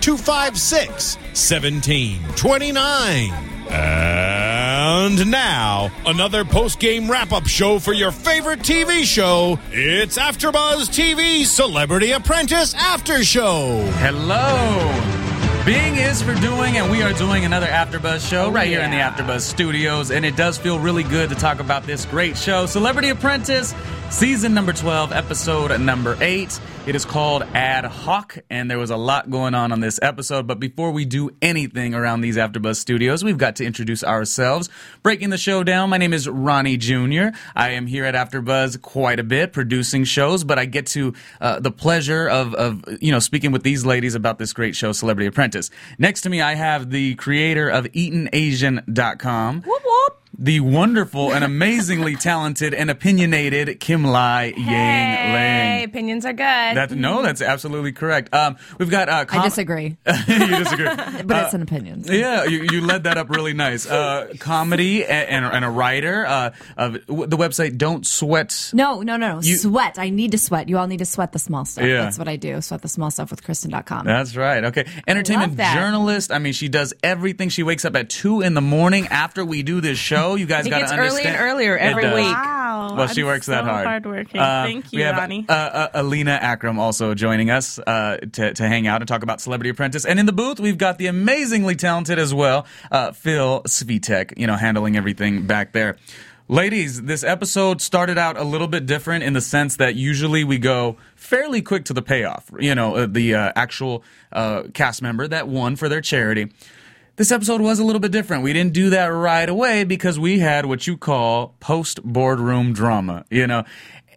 256 1729. And now, another post game wrap up show for your favorite TV show. It's AfterBuzz TV Celebrity Apprentice After Show. Hello. Bing is for doing, and we are doing another AfterBuzz show right here in the AfterBuzz studios, and it does feel really good to talk about this great show, Celebrity Apprentice, season number 12, episode number 8. It is called Ad Hoc, and there was a lot going on on this episode. But before we do anything around these AfterBuzz studios, we've got to introduce ourselves. Breaking the show down, my name is Ronnie Jr. I am here at AfterBuzz quite a bit, producing shows, but I get to uh, the pleasure of, of you know speaking with these ladies about this great show, Celebrity Apprentice. Next to me, I have the creator of EatonAsian.com. Whoop whoop. The wonderful and amazingly talented and opinionated Kim Lai Yang Lang. Hey, Ling. opinions are good. That no, that's absolutely correct. Um, we've got. Uh, I disagree, you disagree, but it's an opinion. so. yeah, you, you led that up really nice. Uh, comedy and, and, and a writer. Uh, of the website Don't Sweat. No, no, no, no. You- sweat. I need to sweat. You all need to sweat the small stuff. Yeah. That's what I do. Sweat the small stuff with Kristen.com. That's right. Okay, entertainment that. journalist. I mean, she does everything. She wakes up at two in the morning after we do this show. You guys It got to gets understand. earlier and earlier every does. week. Wow. Well, she I'm works that hard. Hardworking. Uh, Thank we you, have, Ronnie. Uh, uh, Alina Akram also joining us uh, to, to hang out and talk about Celebrity Apprentice. And in the booth, we've got the amazingly talented as well, uh, Phil Svitek, you know, handling everything back there. Ladies, this episode started out a little bit different in the sense that usually we go fairly quick to the payoff. You know, uh, the uh, actual uh, cast member that won for their charity. This episode was a little bit different. We didn't do that right away because we had what you call post boardroom drama. You know,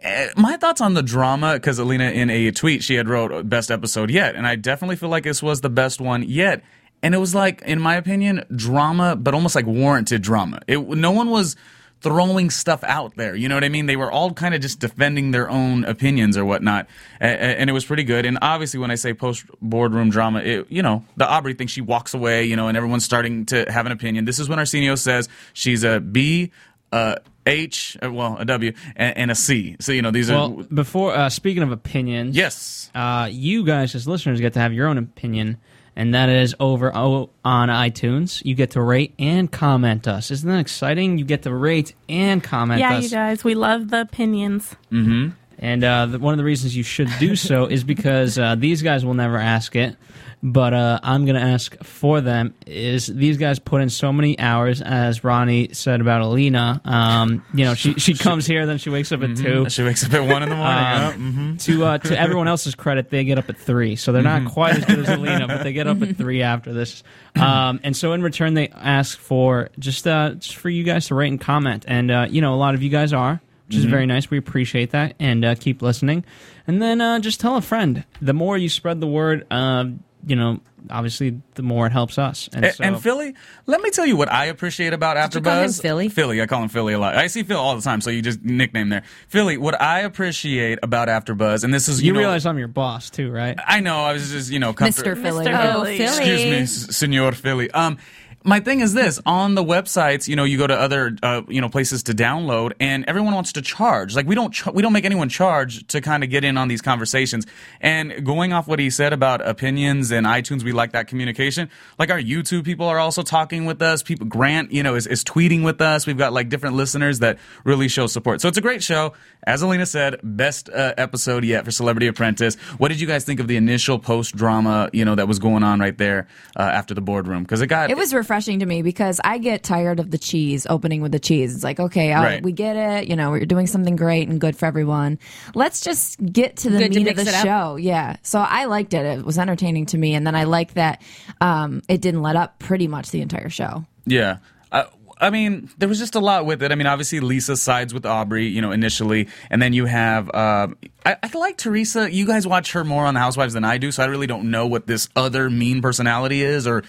Eh, my thoughts on the drama because Alina in a tweet she had wrote best episode yet, and I definitely feel like this was the best one yet. And it was like, in my opinion, drama, but almost like warranted drama. It no one was throwing stuff out there. You know what I mean? They were all kind of just defending their own opinions or whatnot, A- a- and it was pretty good. And obviously, when I say post boardroom drama, it, you know, the Aubrey thing, she walks away, you know, and everyone's starting to have an opinion. This is when Arsenio says she's a B, a H, uh, well, a W, and, and a C. So you know, these are Well, are before uh, speaking of opinions, yes. uh, you guys as listeners get to have your own opinion, and that is over on iTunes. You get to rate and comment us. Isn't that exciting? You get to rate and comment yeah, us. you guys, we love the opinions. And uh, the, one of the reasons you should do so is because uh, these guys will never ask it, but uh, I'm going to ask for them. Is these guys put in so many hours, as Ronnie said about Alina? Um, you know, she she comes here, then she wakes up at two. She wakes up at one in the morning. Um, mhm. To uh, to everyone else's credit, they get up at three, so they're not quite as good as Alina, but they get up at three after this. Um, and so in return, they ask for just uh, just for you guys to rate and comment, and uh, you know, a lot of you guys are, which is very nice. We appreciate that, and uh, keep listening. And then uh, just tell a friend. The more you spread the word, uh, you know, obviously, the more it helps us. And, And, so, and Philly, let me tell you what I appreciate about AfterBuzz. you call him Philly? Philly, I call him Philly a lot. I see Phil all the time, so you just nickname there. Philly, what I appreciate about AfterBuzz, and this is you, you know, realize I'm your boss too, right? I know I was just you know comfort- Mr. Philly. Mr. Oh, Philly. Philly. Excuse me, S- Senor Philly. Um, my thing is this: on the websites, you know, you go to other, uh, you know, places to download, and everyone wants to charge. Like we don't, ch- we don't make anyone charge to kind of get in on these conversations. And going off what he said about opinions and iTunes, we like that communication. Like our YouTube people are also talking with us. People, Grant, you know, is, is tweeting with us. We've got like different listeners that really show support. So it's a great show. As Alina said, best uh, episode yet for Celebrity Apprentice. What did you guys think of the initial post drama, you know, that was going on right there uh, after the boardroom? Because it got It was refreshing refreshing to me because I get tired of the cheese opening with the cheese. It's like, okay, all right, Right. we get it. You know, we're doing something great and good for everyone. Let's just get to the Good to meat of the it up. show. Yeah. So I liked it. It was entertaining to me, and then I like that um, it didn't let up pretty much the entire show. Yeah. I, I mean, there was just a lot with it. I mean, obviously Lisa sides with Aubrey, you know, initially, and then you have. Um, I, I like Teresa. You guys watch her more on the Housewives than I do, so I really don't know what this other mean personality is or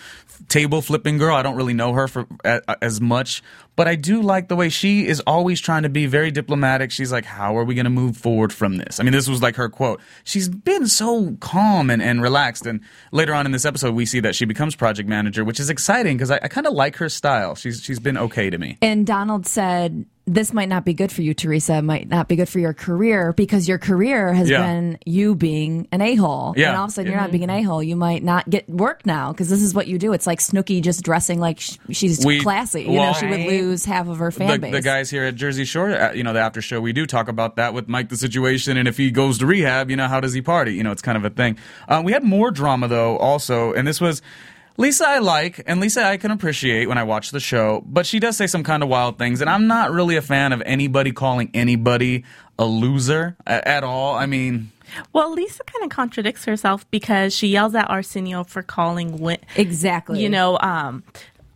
table flipping girl. I don't really know her for as much, but I do like the way she is always trying to be very diplomatic. She's like, "How are we going to move forward from this?" I mean, this was like her quote. She's been so calm and, and relaxed, and later on in this episode, we see that she becomes project manager, which is exciting because I, I kind of like her style. She's she's been okay to me. And Donald said, This might not be good for you, Teresa. It might not be good for your career because your career has Yeah. been you being an a hole. Yeah. And all of a sudden, you're not being an a hole. You might not get work now because this is what you do. It's like Snooki just dressing like she's We- classy. You well- know, she would lose half of her fan The, base. the guys here at Jersey Shore, uh, you know, the after show, we do talk about that with Mike the situation, and if he goes to rehab, you know, how does he party? You know, it's kind of a thing. Uh, we had more drama though, also, and this was. Lisa, I like, and Lisa, I can appreciate when I watch the show, but she does say some kind of wild things, and I'm not really a fan of anybody calling anybody a loser a- at all. I mean, Well, Lisa kind of contradicts herself because she yells at Arsenio for calling wi- Exactly. you know, um,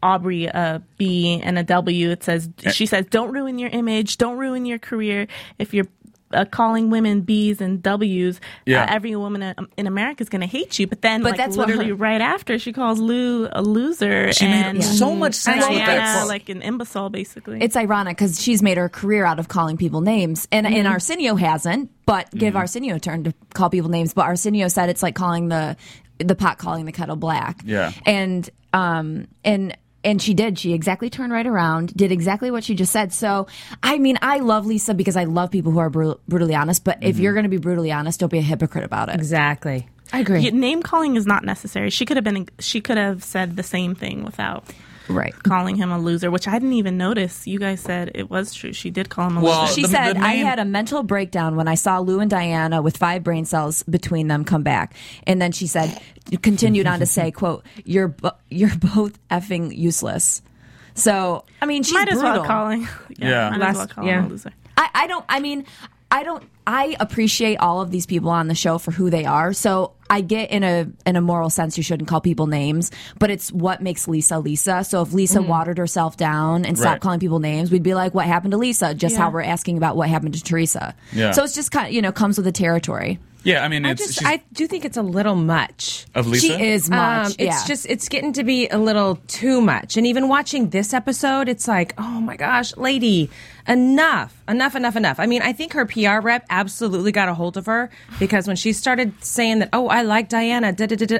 Aubrey a B and a W. It says she says, "Don't ruin your image. Don't ruin your career. If you're uh, calling women B's and W's, Yeah. uh, every woman in, in America is going to hate you." But then, But like that's what literally her- right after, she calls Lou a loser she and made so much sense with that. Quote. like an imbecile, basically. It's ironic because she's made her career out of calling people names, and and Mm-hmm. Arsenio hasn't. But give Arsenio a turn to call people names. But Arsenio said it's like calling the the pot calling the kettle black. Yeah. and um and. And she did. She exactly turned right around, did exactly what she just said. So, I mean, I love Lisa because I love people who are bru- brutally honest. But Mm-hmm. if you're going to be brutally honest, don't be a hypocrite about it. Exactly. I agree. Yeah, name calling is not necessary. She could have been. She could have said the same thing without Right. calling him a loser, which I didn't even notice. You guys said it was true. She did call him a Well, loser. She the- said, the I had a mental breakdown when I saw Lou and Diana with five brain cells between them come back. And then she said, continued on to say, quote, you're, bo- you're both effing useless. So, I mean, she's might as brutal. well calling. Yeah, Yeah. might as Last- well call yeah. him a loser. I, I don't, I mean, I don't, I appreciate all of these people on the show for who they are. So I get in a, in a moral sense, you shouldn't call people names, but it's what makes Lisa Lisa. So if Lisa mm-hmm. watered herself down and stopped Right. calling people names, we'd be like, what happened to Lisa? Just how we're asking about what happened to Teresa. Yeah. So it's just kind of, you know, comes with the territory. Yeah, I mean, I it's just, I do think it's a little much. of Lisa. She is much. Um, yeah. It's just it's getting to be a little too much. And even watching this episode, it's like, oh my gosh, lady, enough, enough, enough, enough. I mean, I think her PR rep absolutely got a hold of her because when she started saying that, oh, I like Diana, da da da da.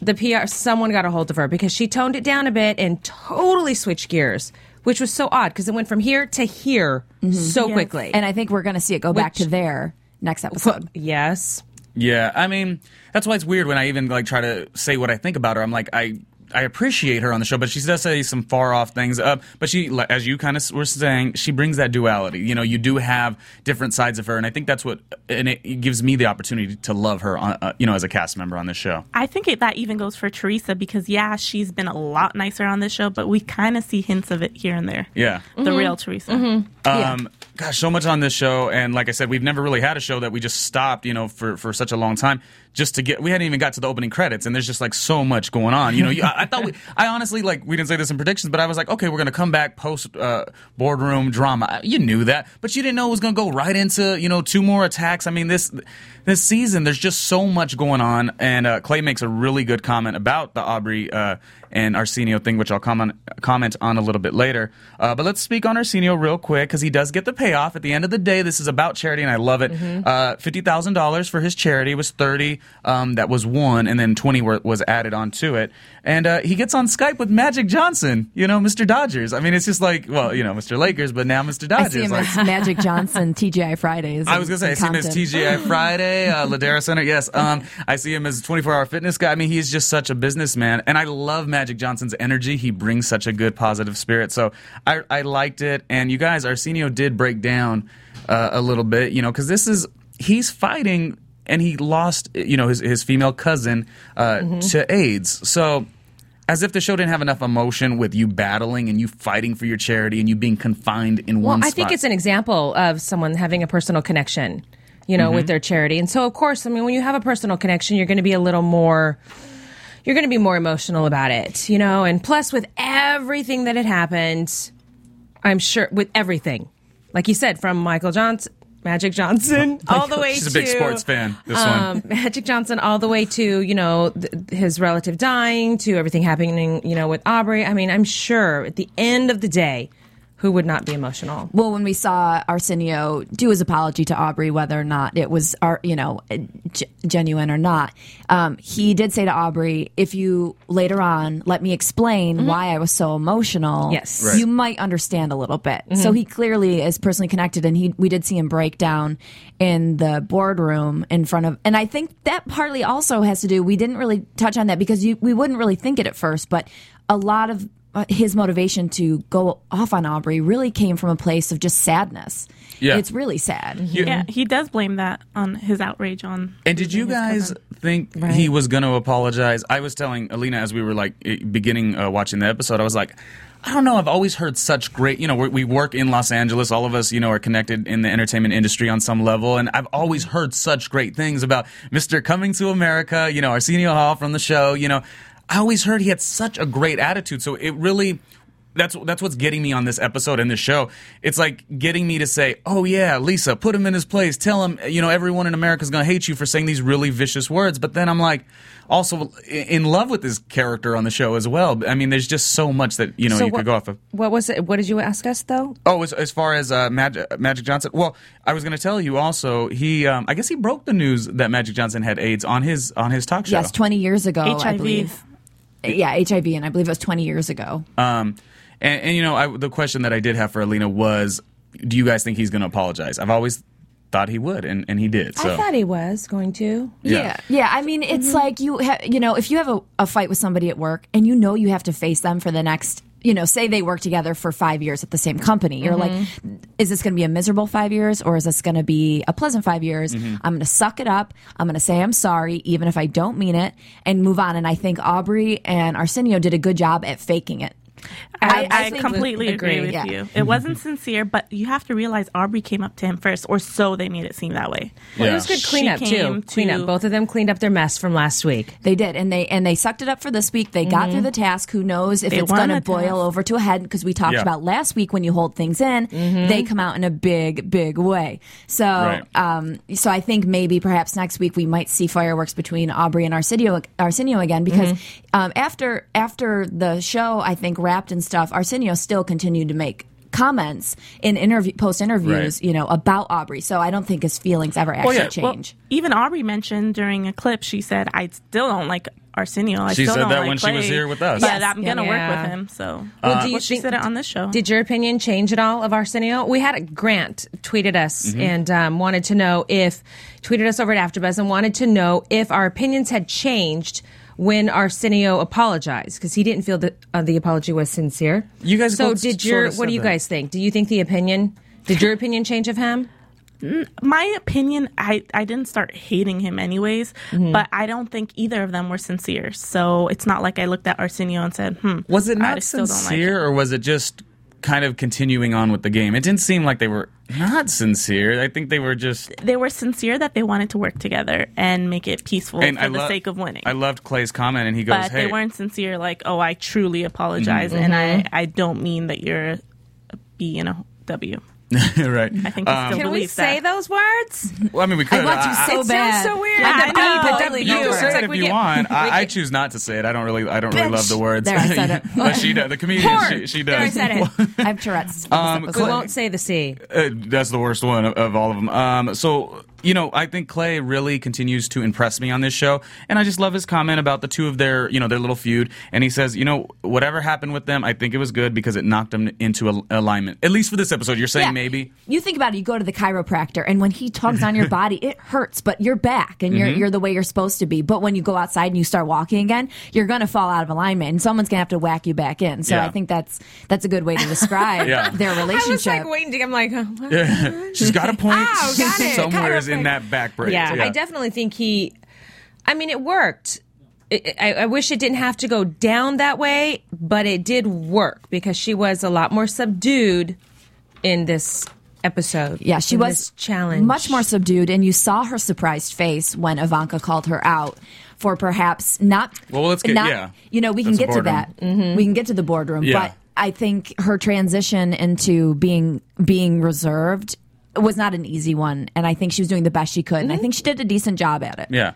The PR, someone got a hold of her because she toned it down a bit and totally switched gears, which was so odd because it went from here to here so Yes. quickly. and I think we're going to see it go back to there next episode. yes, Yeah, I mean that's why it's weird when I even like try to say what I think about her. I'm like I I appreciate her on the show, but she does say some far off things. Uh, but she, like, as you kind of were saying, she brings that duality. You know, you do have different sides of her, and I think that's what and it, it gives me the opportunity to love her. On, uh, you know, as a cast member on this show. I think it, that even goes for Teresa because yeah, she's been a lot nicer on this show, but we kind of see hints of it here and there. Yeah. The real Teresa. Um, gosh, so much on this show, and like I said, we've never really had a show that we just stopped, you know, for, for such a long time, just to get. We hadn't even got to the opening credits, and there's just like so much going on. You know, you, I, I thought we, I honestly like we didn't say this in predictions, but I was like, okay, we're gonna come back post uh, boardroom drama. You knew that, but you didn't know it was gonna go right into you know two more attacks. I mean, this this season, there's just so much going on, and uh, Clay makes a really good comment about the Aubrey. Uh, and Arsenio thing, which I'll comment comment on a little bit later. Uh, but let's speak on Arsenio real quick because he does get the payoff. At the end of the day, this is about charity, and I love it. Uh, Fifty thousand dollars for his charity It was thirty. Um, that was one, and then twenty were, was added onto it. And uh, he gets on Skype with Magic Johnson, you know, Mr. Dodgers. I mean, it's just like, well, you know, Mr. Lakers, but now Mr. Dodgers. I see him like, as Magic Johnson, TGI Fridays. I was gonna say I see him as TGI Friday, uh, Ladera Center. Yes, um, I see him as 24 hour fitness guy. I mean, he's just such a businessman, and I love Magic Johnson's energy. He brings such a good positive spirit. So I, I liked it. And you guys, Arsenio did break down uh, a little bit, you know, because this is he's fighting and he lost, you know, his his female cousin uh, to AIDS. So. as if the show didn't have enough emotion with you battling and you fighting for your charity and you being confined in Well, one I spot. think it's an example of someone having a personal connection, you know, with their charity. And so, of course, I mean, when you have a personal connection, you're going to be a little more, you're going to be more emotional about it, you know. And plus, with everything that had happened, I'm sure with everything, like you said, from Michael Johnson, Magic Johnson, all the way She's to a big sports fan. This um, one. Magic Johnson, all the way to you know th- his relative dying, to everything happening, you know, with Aubrey. I mean, I'm sure at the end of the day, who would not be emotional? Well, when we saw Arsenio do his apology to Aubrey, whether or not it was, ar- you know, g- genuine or not, um, he did say to Aubrey, "If you later on let me explain why I was so emotional, Yes. Right. you might understand a little bit." So he clearly is personally connected, and he we did see him break down in the boardroom in front of, and I think that partly also has to do. We didn't really touch on that because you we wouldn't really think it at first, but a lot of uh, his motivation to go off on Aubrey really came from a place of just sadness. Yeah. It's really sad. Yeah, he does blame that on his outrage on. And did you guys cousin. think he was going to apologize? I was telling Alina as we were like beginning uh, watching the episode, I was like, I don't know. I've always heard such great, you know, we we work in Los Angeles. All of us, you know, are connected in the entertainment industry on some level. And I've always heard such great things about Mr. Coming to America, you know, Arsenio Hall from the show, you know. I always heard he had such a great attitude. So it really that's that's what's getting me on this episode and this show. It's like getting me to say, "Oh yeah, Lisa, put him in his place. Tell him, you know, everyone in America is going to hate you for saying these really vicious words." But then I'm like, also in love with this character on the show as well. I mean, there's just so much that you know So you what- could go off of. What was it? What did you ask us though? Oh, as, as far as uh, Magic, Magic Johnson, well, I was going to tell you also. He, um, I guess, he broke the news that Magic Johnson had AIDS on his on his talk show. Yes, 20 years ago, I HIV. believe. Yeah, HIV, and I believe it was 20 years ago. Um, and, and you know, I, the question that I did have for Alina was, do you guys think he's going to apologize? I've always thought he would, and, and he did. So I thought he was going to. Yeah. Yeah. I mean, it's like you, ha- you know, if you have a, a fight with somebody at work and you know you have to face them for the next, you know, say they work together for five years at the same company, you're like, mm-hmm. is this going to be a miserable five years or is this going to be a pleasant five years? Mm-hmm. I'm going to suck it up. I'm going to say I'm sorry, even if I don't mean it, and move on. And I think Aubrey and Arsenio did a good job at faking it. I, I I, completely agree, agree. with Yeah. you. It wasn't sincere, but you have to realize Aubrey came up to him first, or so they made it seem that way. Well, it was good cleanup too. to- Cleanup. Both of them cleaned up their mess from last week. They did, and they and they sucked it up for this week. They got through the task. Who knows if They it's going to boil task. over to a head? Because we talked Yeah. about last week when you hold things in, they come out in a big, big way. So, Right. um, so I think maybe perhaps next week we might see fireworks between Aubrey and Arsenio, Arsenio again because um, after after the show, I think wrapped and stuff, Arsenio still continued to make comments in interview post interviews, Right. you know, about Aubrey. So I don't think his feelings ever actually yeah. Well, change. even Aubrey mentioned during a clip, she said, "I still don't like Arsenio. I She still said don't that like when she was here with us. but Yes. I'm gonna Yeah. work with him." So, Well, well, do you she think- said it on this show. Did your opinion change at all of Arsenio? We had a Grant tweeted us Mm-hmm. and um, wanted to know if tweeted us over at AfterBuzz and wanted to know if our opinions had changed when Arsenio apologized because he didn't feel that uh, the apology was sincere. You guys So both did sort your? of What do you that. guys think? Do you think the opinion? Did your opinion change of him? my opinion, I, I didn't start hating him anyways, Mm-hmm. but I don't think either of them were sincere. So it's not like I looked at Arsenio and said, "Hmm." Was it not still don't like sincere, it. or was it just kind of continuing on with the game? It didn't seem like they were not sincere. I think they were just. They were sincere that they wanted to work together and make it peaceful And for I the lo- sake of winning. I loved Clay's comment, and he goes, but "Hey, they weren't sincere. Like, oh, I truly apologize, Mm-hmm. and I I don't mean that you're a B and a W. right." I think he still Can we believes say that. those words? Well, I mean, we could. I want you I- so it bad. sounds so weird. Yeah, Like the I know. B, the You W. You can It's say it like if you get- want. I, I choose not to say it. I don't really. I don't really love the words. There, I said it. but she does. The comedian. Whore. She, she There, I does. said it. I have Tourette's. Um. We won't say the C. Uh, that's the worst one of, of all of them. Um, so you know, I think Clay really continues to impress me on this show, and I just love his comment about the two of their, you know, their little feud. And he says, you know, whatever happened with them, I think it was good because it knocked them into al- alignment. At least for this episode, you're saying Yeah. maybe. You think about it. You go to the chiropractor, and when he tugs on your body, it hurts, but you're back, and you're Mm-hmm. you're the way you're supposed to be. But when you go outside and you start walking again, you're gonna fall out of alignment, and someone's gonna have to whack you back in. So Yeah. I think that's that's a good way to describe Yeah. their I was relationship. like waiting to. I'm like, oh, what? She's got a point. Oh, got it. Somewhere is Chiropractor. In that back break. Yeah, I definitely think he. I mean, it worked. I, I I wish it didn't have to go down that way, but it did work because she was a lot more subdued in this episode. Yeah, she was this challenge much more subdued, and you saw her surprised face when Ivanka called her out for perhaps not. Well, let's get- not, yeah. You know, we can That's the get to that. Mm-hmm. We can get to the boardroom, Yeah. but I think her transition into being being reserved was not an easy one, and I think she was doing the best she could, and I Mm-hmm. think she did a decent job at it. Yeah.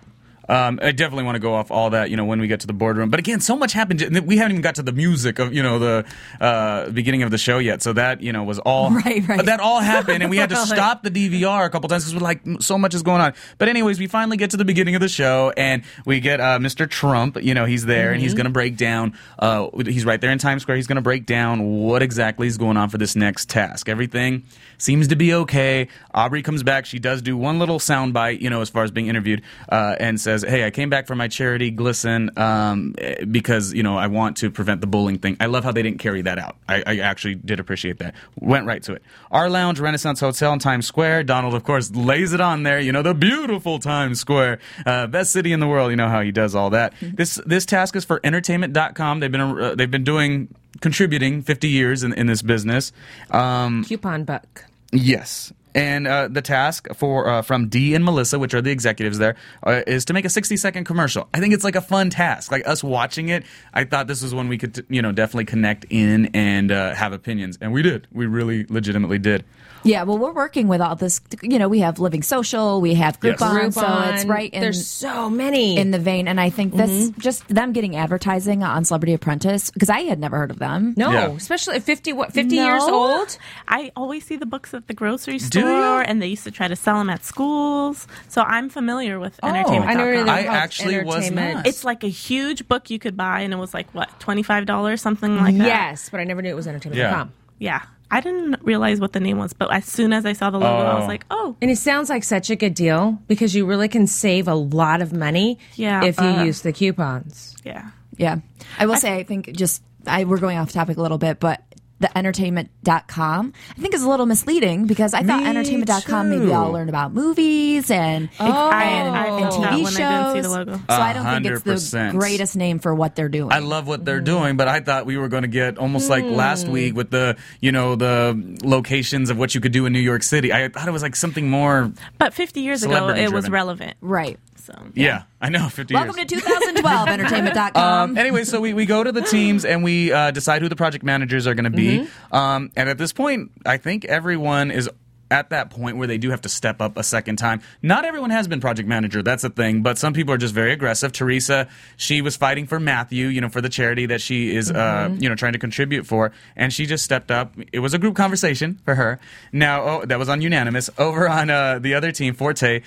Um, I definitely want to go off all that, you know, when we get to the boardroom. But again, so much happened. We haven't even got to the music of, you know, the uh, beginning of the show yet. So that, you know, was all Right, right. That all happened, and we had to stop the DVR a couple times because we're like, so much is going on. But anyways, we finally get to the beginning of the show, and we get uh, Mr. Trump. You know, he's there, and he's Mm-hmm. going to break down. Uh, he's right there in Times Square. He's going to break down what exactly is going on for this next task. Everything seems to be okay. Aubrey comes back. She does do one little soundbite, you know, as far as being interviewed, uh, and says, "Hey, I came back for my charity, GLSEN, um, because you know I want to prevent the bullying thing." I love how they didn't carry that out. I, I actually did appreciate that. Went right to it. Our lounge, Renaissance Hotel in Times Square. Donald, of course, lays it on there. You know, the beautiful Times Square, uh, best city in the world. You know how he does all that. This this task is for Entertainment.com. They've been uh, they've been doing contributing 50 years in, in this business. Um, coupon book. Yes. And uh, the task for uh, from Dee and Melissa, which are the executives there, uh, is to make a 60 second commercial. I think it's like a fun task. Like us watching it, I thought this was when we could, you know, definitely connect in and uh, have opinions, and we did. We really, legitimately did. Yeah, well, we're working with all this. You know, we have Living Social, we have Yes. Groupon, so it's right in There's so many. in the vein. And I think this Mm-hmm. just them getting advertising on Celebrity Apprentice because I had never heard of them. no, Yeah. especially at 50 what 50 No. years old. I always see the books at the grocery store, and they used to try to sell them at schools. So I'm familiar with Oh. entertainment. I never really I called actually was not. It's like a huge book you could buy, and it was like what twenty five dollars, something like that. Yes, but I never knew it was entertainment.com. yeah. I didn't realize what the name was, but as soon as I saw the logo, I Oh. was like, oh, And it sounds like such a good deal because you really can save a lot of money Yeah, if you uh, use the coupons. yeah. Yeah. I will say, I think just, I, we're going off topic a little bit, but the entertainment.com I think is a little misleading because I thought Me entertainment.com maybe i'll learn about movies and, oh. I, and, I and TV shows. I see the logo. So I don't think it's the greatest name for what they're doing. I love what they're mm. doing, but I thought we were going to get almost like mm. last week with the, you know, the locations of what you could do in New York City. I thought it was like something more. But 50 years ago, Celebrity it was relevant. right. So Yeah, I know. Fifty Welcome years. to 2012, entertainment.com. Um, anyway, so we, we go to the teams and we uh, decide who the project managers are going to be. Um, and at this point, I think everyone is at that point where they do have to step up a second time. Not everyone has been project manager, that's a thing, but some people are just very aggressive. Teresa, she was fighting for Matthew, you know, for the charity that she is, uh, you know, trying to contribute for, and she just stepped up. It was a group conversation for her. Now, oh, that was on unanimous. Over on uh, the other team, Forte,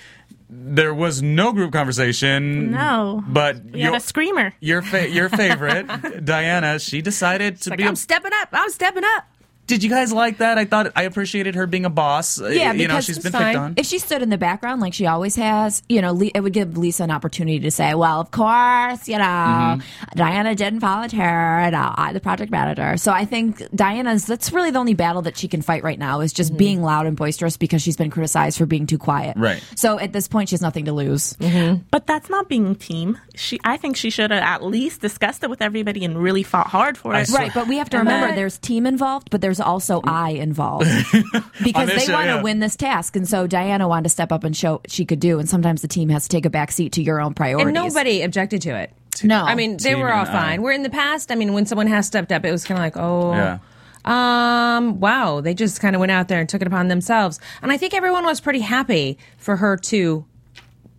there was no group conversation. No. But had your- a screamer. your fa- your favorite, Diana, she decided to Like, be. I'm A- stepping up. I'm stepping up. Did you guys like that? I thought I appreciated her being a boss. Uh, Yeah, you know, because she's it's been fine. picked on. if she stood in the background like she always has, you know, it would give Lisa an opportunity to say, "Well, of course, you know, Mm-hmm. Diana didn't volunteer, and uh, I, the project manager." So I think Diana's that's really the only battle that she can fight right now is just being loud and boisterous because she's been criticized for being too quiet. Right. So at this point, she has nothing to lose. But that's not being team. She, I think she should have at least discussed it with everybody and really fought hard for it. Right, but we have to remember But- there's team involved, but there's also I involved because they show, want to yeah. win this task, and so Diana wanted to step up and show what she could do, and sometimes the team has to take a back seat to your own priorities. And nobody objected to it. No. I mean, they Team were all fine. I. fine. Where in the past, I mean, when someone has stepped up, it was kind of like, oh, Yeah. um, wow, they just kind of went out there and took it upon themselves. And I think everyone was pretty happy for her to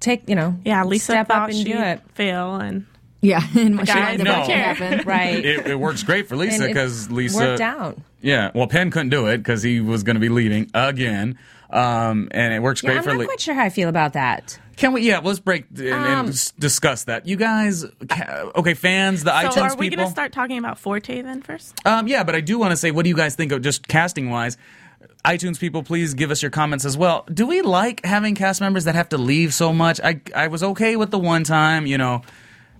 take, you know, Yeah, Lisa step up and she'd do it. fail, and Yeah, and what she guys ended up don't making care. happen. Right. It, it works great for Lisa because Lisa worked out. Yeah, well, Penn couldn't do it because he was going to be leaving again, um, and it works Yeah, great I'm for. not Li- quite sure how I feel about that. Can we? Yeah, let's break and, and Um, s- discuss that. You guys, okay, fans, the so iTunes people. are we going to start talking about Forte then first? Um, yeah, but I do want to say, what do you guys think of just casting wise? iTunes people, please give us your comments as well. Do we like having cast members that have to leave so much? I I was okay with the one time, you know.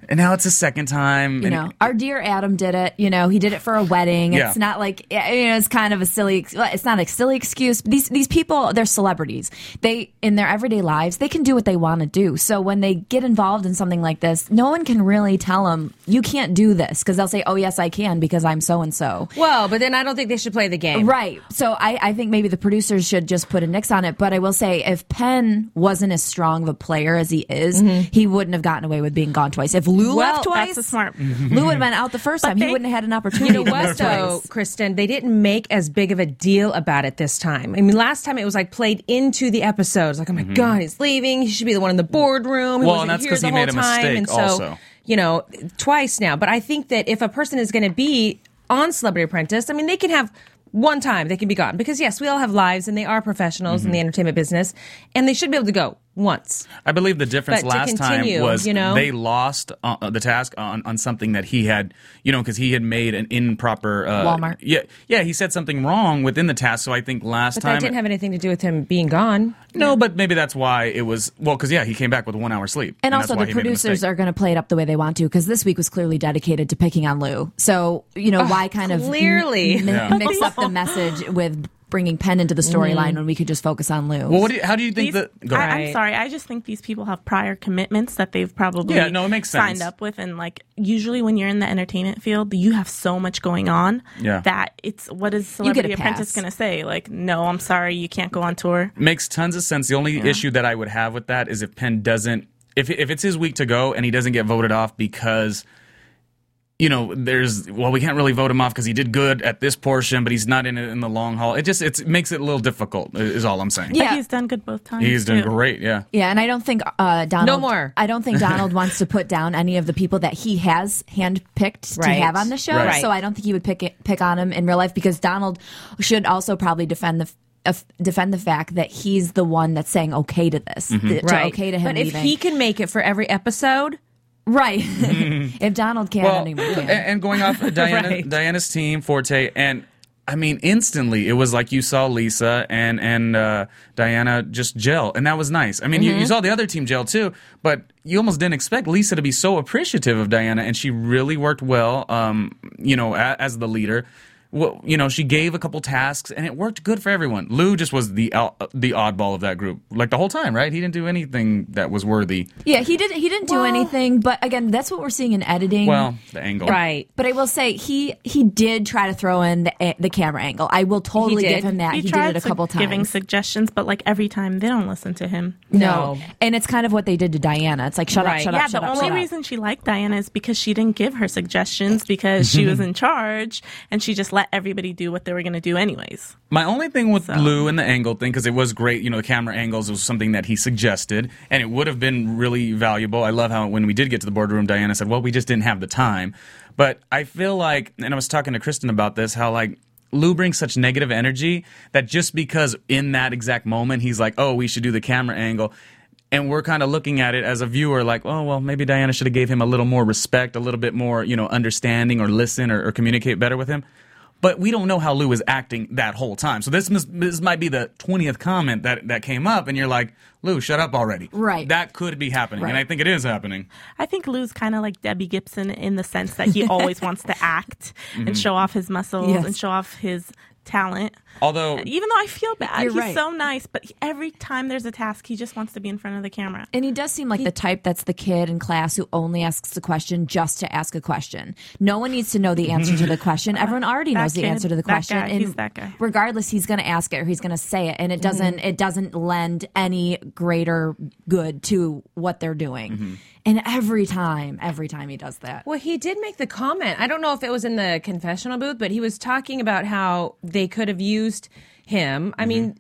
And now it's a second time. You and know, our dear Adam did it. You know, he did it for a wedding. Yeah. It's not like you know, it's kind of a silly. It's not a silly excuse. These these people, they're celebrities. They in their everyday lives, they can do what they want to do. So when they get involved in something like this, no one can really tell them you can't do this because they'll say, "Oh yes, I can because I'm so and so." Well, but then I don't think they should play the game. Right. So I, I think maybe the producers should just put a nix on it. But I will say, if Penn wasn't as strong of a player as he is, mm-hmm. he wouldn't have gotten away with being gone twice. If Lou Mm-hmm. Well, left twice, That's a smart. Lou would have been out the first time. he wouldn't have had an opportunity. You opportunity. know to what, leave though. Kristen? They didn't make as big of a deal about it this time. I mean, last time it was like played into the episodes. Like, oh my God, he's leaving. He should be the one in the boardroom. He Well, wasn't and that's here 'cause the he whole made a time. mistake and so, also. you know, twice now. But I think that if a person is going to be on Celebrity Apprentice, I mean, they can have one time they can be gone because yes, we all have lives and they are professionals Mm-hmm. in the entertainment business, and they should be able to go once. I believe the difference But last continue, time was you know? they lost uh, the task on, on something that he had, you know, because he had made an improper uh, Walmart. Yeah, yeah, he said something wrong within the task. So I think last But time that didn't have anything to do with him being gone. no, but maybe that's why it was well because yeah, he came back with one hour sleep, And, that's also, the he made a producers are going to play it up the way they want to because this week was clearly dedicated to picking on Lou. So, you know, why kind of clearly. m- Yeah. mix up the message with bringing Penn into the storyline mm-hmm. when we could just focus on Lou? Well, what do you, how do you think These, that? Go I, ahead. I'm sorry. I just think these people have prior commitments that they've probably Yeah, no, it makes sense. signed up with, and like usually when you're in the entertainment field, you have so much going on Yeah. that it's what is get a Celebrity Apprentice pass. going to say? Like, no, I'm sorry, you can't go on tour. Makes tons of sense. The only issue that I would have with that is if Penn doesn't, if if it's his week to go and he doesn't get voted off because, you know, there's well, we can't really vote him off because he did good at this portion, but he's not in it in the long haul. It just it's, it makes it a little difficult. Is all I'm saying. Yeah. But he's done good both times. he's done too. great. Yeah. Yeah, and I don't think uh, Donald. No more. I don't think Donald wants to put down any of the people that he has handpicked to have on the show. Right. So I don't think he would pick it, pick on him in real life because Donald should also probably defend the. Uh, defend the fact that he's the one that's saying okay to this, Mm-hmm. th- to okay to him But if leaving. he can make it for every episode, right? if Donald can't, Well, anyone and, can. and going off Diana, Right. Diana's team, Forte, and I mean, instantly it was like you saw Lisa and and uh, Diana just gel, and that was nice. I mean, you, you saw the other team gel too, but you almost didn't expect Lisa to be so appreciative of Diana, and she really worked well. Um, you know, a, as the leader. Well, you know, she gave a couple tasks and it worked good for everyone. Lou just was the out, uh, the oddball of that group, like the whole time, right? He didn't do anything that was worthy. yeah, he didn't. He didn't do anything. But again, that's what we're seeing in editing. Well, the angle, right? But I will say he he did try to throw in the the camera angle. I will totally give him that. He, He, tried did it a su- couple times. giving suggestions, but like every time they don't listen to him. No. No. And it's kind of what they did to Diana. It's like, shut up, shut yeah, up, shut the up. only shut up. reason she liked Diana is because she didn't give her suggestions because she was in charge and she just let everybody do what they were going to do anyways. My only thing with Lou and the angle thing, because it was great, you know, the camera angles was something that he suggested, and it would have been really valuable. I love how when we did get to the boardroom, Diana said, "Well, we just didn't have the time." But I feel like, and I was talking to Kristen about this, how like. Lou brings such negative energy that just because in that exact moment he's like, "Oh, we should do the camera angle," and we're kind of looking at it as a viewer like, "Oh, well, maybe Diana should have gave him a little more respect, a little bit more, you know, understanding or listen or, or communicate better with him." But we don't know how Lou is acting that whole time. So this mis- this might be the twentieth comment that that came up, and you're like, Lou, shut up already. Right. That could be happening, and I think it is happening. I think Lou's kind of like Debbie Gibson in the sense that he always wants to act and mm-hmm. show off his muscles Yes. and show off his talent. Although uh, Even though I feel bad, he's right. so nice, but every time there's a task, he just wants to be in front of the camera. And he does seem like the type that's the kid in class who only asks the question just to ask a question. No one needs to know the answer to the question. Everyone already That knows the answer to the that question. guy, and he's that guy. regardless, he's going to ask it or he's going to say it, and it doesn't mm-hmm. it doesn't lend any greater good to what they're doing. Mm-hmm. And every time, every time he does that, Well, he did make the comment. I don't know if it was in the confessional booth, but he was talking about how they could have used him. I mean,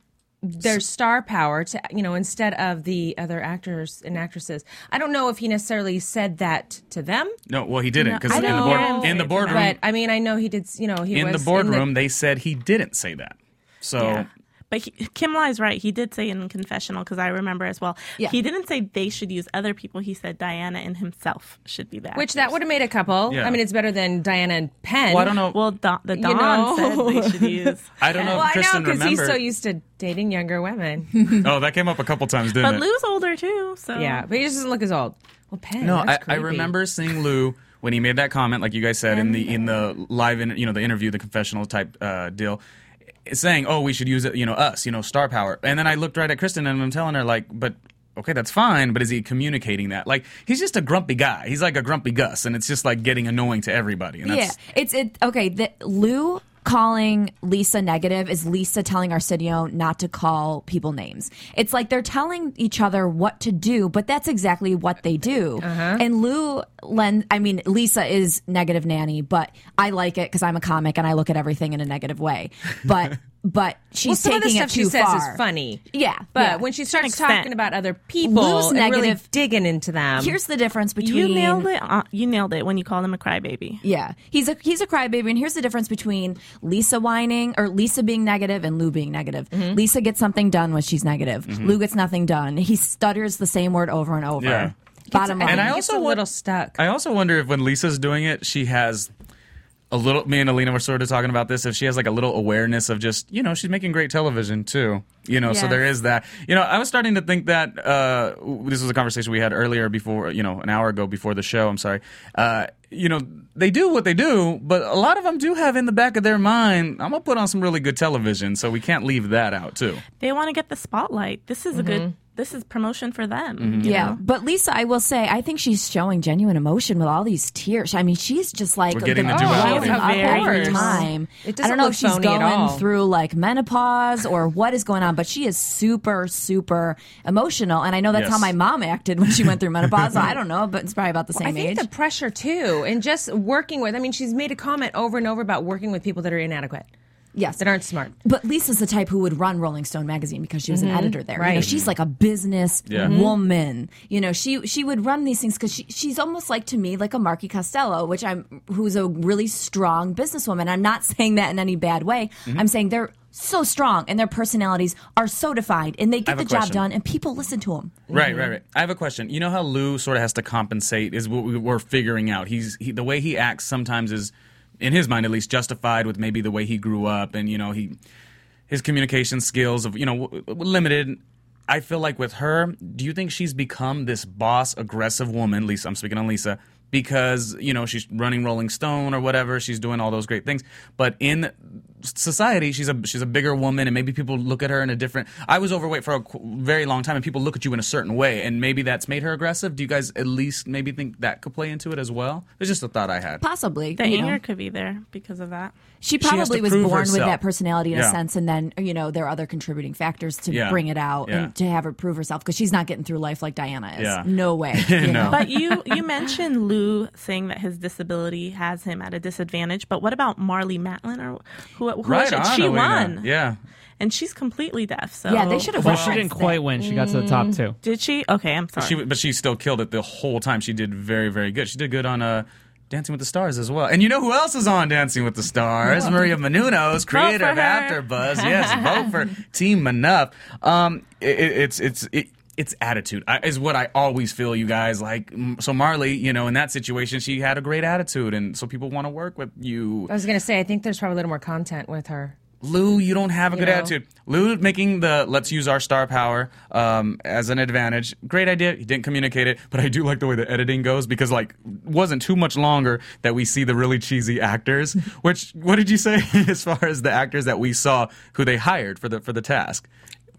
mm-hmm. their star power to, you know, instead of the other actors and actresses. I don't know if he necessarily said that to them, no, well, he didn't because I in the didn't board in the boardroom but I mean, I know he did, you know, he in was the boardroom they said he didn't say that. So Yeah. But he, Kim Lai's right. He did say in confessional because I remember as well. Yeah. He didn't say they should use other people. He said Diana and himself should be the Which that would have made a couple. Yeah. I mean, it's better than Diana and Penn. Well, I don't know. Well, Don, the Don know. said they should use. I don't know Well, if I know because he's so used to dating younger women. oh, that came up a couple times, didn't But it? But Lou's older too, so yeah, but he just doesn't look as old. Well, Penn. No, I, that's I creepy. remember seeing Lou when he made that comment, like you guys said in the in the live, in, you know, the interview, the confessional type uh, deal, saying, "Oh, we should use it, you know, us, you know, star power." And then I looked right at Kristen and I'm telling her, like, but. Okay, that's fine, but is he communicating that? Like, he's just a grumpy guy. He's like a grumpy Gus, and it's just like getting annoying to everybody. And Yeah, it's it. Okay, the, Lou calling Lisa negative is Lisa telling Arsenio not to call people names. It's like they're telling each other what to do, but that's exactly what they do. Uh-huh. And Lou, Len, I mean, Lisa is negative nanny, but I like it because I'm a comic and I look at everything in a negative way. But but she's Well, some of the taking stuff it she too says far. is funny. Yeah, But yeah. when she starts extent. talking about other people Lou's and really negative- digging into them, Here's the difference between you nailed it. Uh, you nailed it when you called him a crybaby. Yeah, he's a he's a crybaby, and here's the difference between Lisa whining or Lisa being negative and Lou being negative. Mm-hmm. Lisa gets something done when she's negative. Lou gets nothing done. He stutters the same word over and over. Yeah. Bottom line, And I also a little stuck. I also wonder if when Lisa's doing it, she has a little. Me and Alina were sort of talking about this. If she has like a little awareness of just, you know, she's making great television too. You know, so there is that. You know, I was starting to think that uh, this was a conversation we had earlier before, you know, an hour ago before the show. I'm sorry. Uh, you know, they do what they do, but a lot of them do have in the back of their mind, I'm gonna put on some really good television, so we can't leave that out too. They want to get the spotlight. This is a good. This is promotion for them. Mm-hmm. yeah. know? But Lisa, I will say, I think she's showing genuine emotion with all these tears. I mean, she's just like We're getting the the duality. welling up Very every time. It I doesn't don't know if she's going through like menopause or what is going on, but she is super, super emotional. And I know that's Yes. how my mom acted when she went through menopause. I don't know, but it's probably about the same I think age. the pressure too, and just working with. I mean, she's made a comment over and over about working with people that are inadequate, yes. that aren't smart. But Lisa's the type who would run Rolling Stone magazine because she was an mm-hmm. editor there. You know, right. she's like a business Yeah. Mm-hmm. woman. You know, she she would run these things because she, she's almost like to me like a Marky Costello, which I'm who's a really strong businesswoman. I'm not saying that in any bad way. Mm-hmm. I'm saying they're so strong and their personalities are so defined and they get have the a job question. done and people listen to them. Right, right, right. I have a question. You know how Lou sort of has to compensate is what we- we're figuring out. He's he, the way he acts sometimes is, in his mind at least, justified with maybe the way he grew up and you know he, his communication skills of you know w- w- limited. I feel like with her, do you think she's become this boss, aggressive woman? Lisa, I'm speaking on Lisa because you know she's running Rolling Stone or whatever. She's doing all those great things, but in society, she's a she's a bigger woman, and maybe people look at her in a different. I was overweight for a very long time, and people look at you in a certain way, and maybe that's made her aggressive. Do you guys at least maybe think that could play into it as well? It's just a thought I had. Possibly. The you know. anger could be there because of that. She She probably to was prove born with that personality in Yeah. a sense, and then you know there are other contributing factors to Yeah. bring it out Yeah. and to have her prove herself because she's not getting through life like Diana is. Yeah. No way. You No. But you you mentioned Lou saying that his disability has him at a disadvantage. But what about Marley Matlin or who? Who right was it? on, She Alina. won, Yeah. and she's completely deaf. So Yeah, they should have Well, won. she didn't quite win. She got to the top two. Did she? Okay, I'm sorry. She, but she still killed it the whole time. She did very, very good. She did good on uh, Dancing with the Stars as well. And you know who else is on Dancing with the Stars? Maria Menounos, creator for of her. AfterBuzz. Yes, vote for Team Manuff. Um, it, it- it's it's it, it's attitude I, is what I always feel. You guys like so Marlee. You know, in that situation, she had a great attitude, and so people want to work with you. I was gonna say, I think there's probably a little more content with her. Lou, you don't have a good know? attitude. Lou making the let's use our star power um, as an advantage. Great idea. He didn't communicate it, but I do like the way the editing goes because like wasn't too much longer that we see the really cheesy actors. Which what did you say as far as the actors that we saw who they hired for the for the task?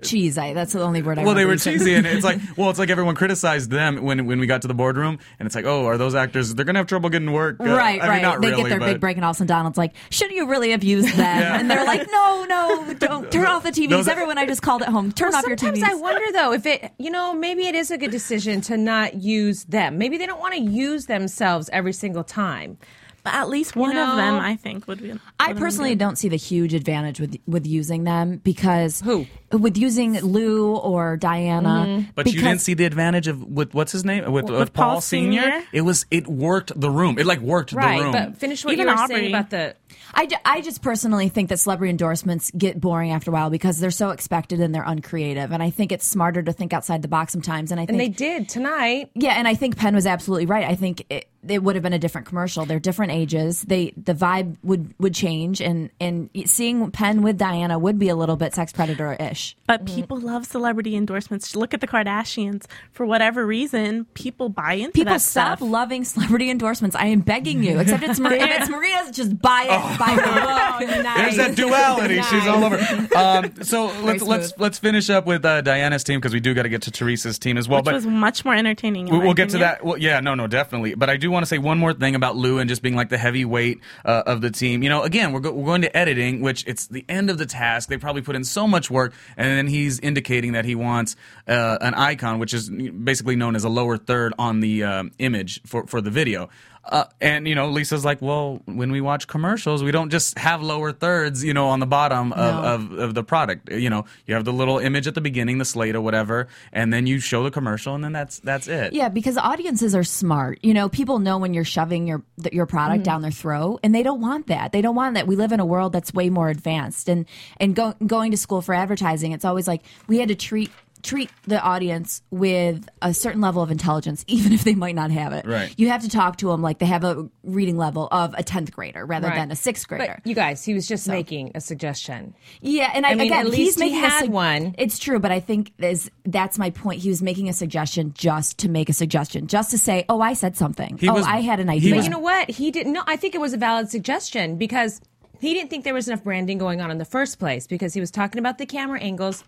Cheese. I, that's the only word I Well, they were cheesy, and it's like, well, it's like everyone criticized them when when we got to the boardroom, and it's like, oh, are those actors? They're gonna have trouble getting work. Uh, Right, I mean, right. not they really, get their but- big break, and all of a sudden Donald's like, "Should you really have used them?" And they're like, "No, no, don't turn off the TVs. Those- Everyone, I just called at home. Turn Well, off your sometimes TVs." I wonder though if it, you know, maybe it is a good decision to not use them. Maybe they don't want to use themselves every single time. But at least one know, of them, I think, would be. I would have been personally don't see the huge advantage with with using them because Who? with using Lou or Diana. Mm-hmm. But you didn't see the advantage of with what's his name with, With with Paul, Paul Senior. Senior? It was it worked the room. It like worked Right, the room. but finish what Even you were Aubrey. saying about the I, I just personally think that celebrity endorsements get boring after a while because they're so expected and they're uncreative. And I think it's smarter to think outside the box sometimes. And I think And they did tonight. Yeah, and I think Penn was absolutely right. I think it, it would have been a different commercial. They're different ages. They the vibe would would change, and and seeing Penn with Diana would be a little bit sex predator ish. But people love celebrity endorsements. Look at the Kardashians. For whatever reason, people buy into that. People that stop stuff. loving celebrity endorsements. I am begging you. Except it's Maria. if it's Maria's, just buy it. Buy it. There's that duality. She's all over. Um, so let's let's let's finish up with uh, Diana's team because we do got to get to Teresa's team as well. which but was much more entertaining. We, we'll get to that. Well, yeah, no, no, definitely. But I do want to say one more thing about Lou and just being like the heavyweight uh, of the team. You know, again, we're, go- we're going to editing, which it's the end of the task. They probably put in so much work, and then he's indicating that he wants uh, an icon, which is basically known as a lower third on the um, image for for the video. Uh, and you know, Lisa's like, well, when we watch commercials, we don't just have lower thirds, you know, on the bottom of, of, of the product. You know, you have the little image at the beginning, the slate or whatever, and then you show the commercial, and then that's that's it. Yeah, because audiences are smart. You know, people know when you're shoving your your product down their throat, and they don't want that. They don't want that. We live in a world that's way more advanced, and and go, going to school for advertising, it's always like we had to treat treat the audience with a certain level of intelligence, even if they might not have it. Right. You have to talk to them like they have a reading level of a tenth grader rather Right. than a sixth grader. But you guys, he was just making a suggestion. Yeah, and I, I mean, again, at he's least he making a had sug- one. It's true, but I think is that's my point. He was making a suggestion just to make a suggestion, just to say, "Oh, I said something. He oh, was- I had an idea." But was- you know what? He didn't. No, I think it was a valid suggestion because he didn't think there was enough branding going on in the first place because he was talking about the camera angles,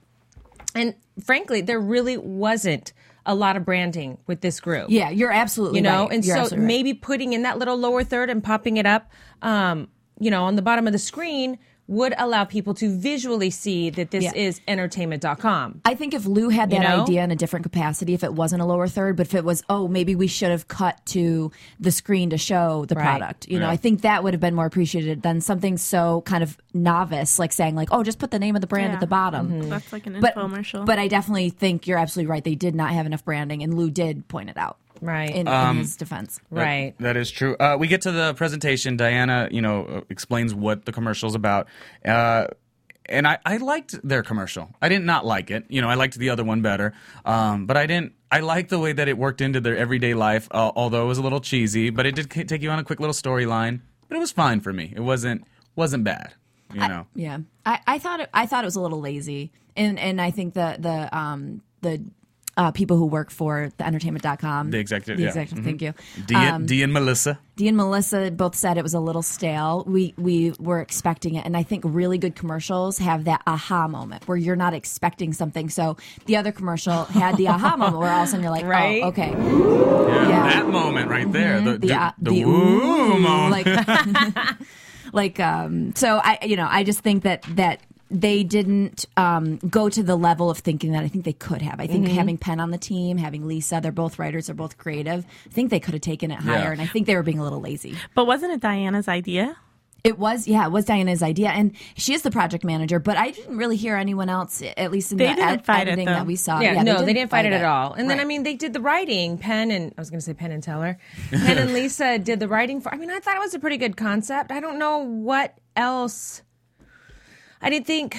and frankly, there really wasn't a lot of branding with this group. yeah, you're absolutely you know, right. and You're so absolutely right. maybe putting in that little lower third and popping it up, um, you know, on the bottom of the screen would allow people to visually see that this Yeah. is entertainment.com. I think if Lou had that You know? idea in a different capacity, if it wasn't a lower third, but if it was, oh, maybe we should have cut to the screen to show the Right. product. You know, I think that would have been more appreciated than something so kind of novice, like saying like, oh, just put the name of the brand Yeah. at the bottom. Mm-hmm. That's like an But, infomercial. but I definitely think you're absolutely right. They did not have enough branding, and Lou did point it out. Right. In, Um, in his defense. right. That is true. Uh, we get to the presentation. Diana, you know, uh, explains what the commercial's about. Uh, and I, I liked their commercial. I did not like it. You know, I liked the other one better. Um, but I didn't. I liked the way that it worked into their everyday life. Uh, although it was a little cheesy, but it did k- take you on a quick little storyline. But it was fine for me. It wasn't wasn't bad. You know. Yeah, I, I thought it, I thought it was a little lazy, and and I think the the um the uh, people who work for the entertainment.com The executive, the yeah. executive thank you D, um, D and Melissa. Dee and Melissa both said it was a little stale. We we were expecting it, and I think really good commercials have that aha moment where you're not expecting something. So the other commercial had the aha moment where all of a sudden you're like, Right. oh, okay, Yeah, yeah. That moment right there. The, the the, uh, the the woo ooh, moment. like like um so i you know i just think that that they didn't um, go to the level of thinking that I think they could have. I think Mm-hmm. having Penn on the team, having Lisa, they're both writers, they're both creative. I think they could have taken it higher, Yeah. and I think they were being a little lazy. but wasn't it Diana's idea? It was, yeah, it was Diana's idea, and she is the project manager. But I didn't really hear anyone else, at least in They the didn't ed- fight it, editing though. that we saw. Yeah, no, they didn't fight it, it at all. And then I mean, they did the writing. Penn and I was going to say Penn and Teller. Penn and Lisa did the writing for. I mean, I thought it was a pretty good concept. I don't know what else. I didn't think.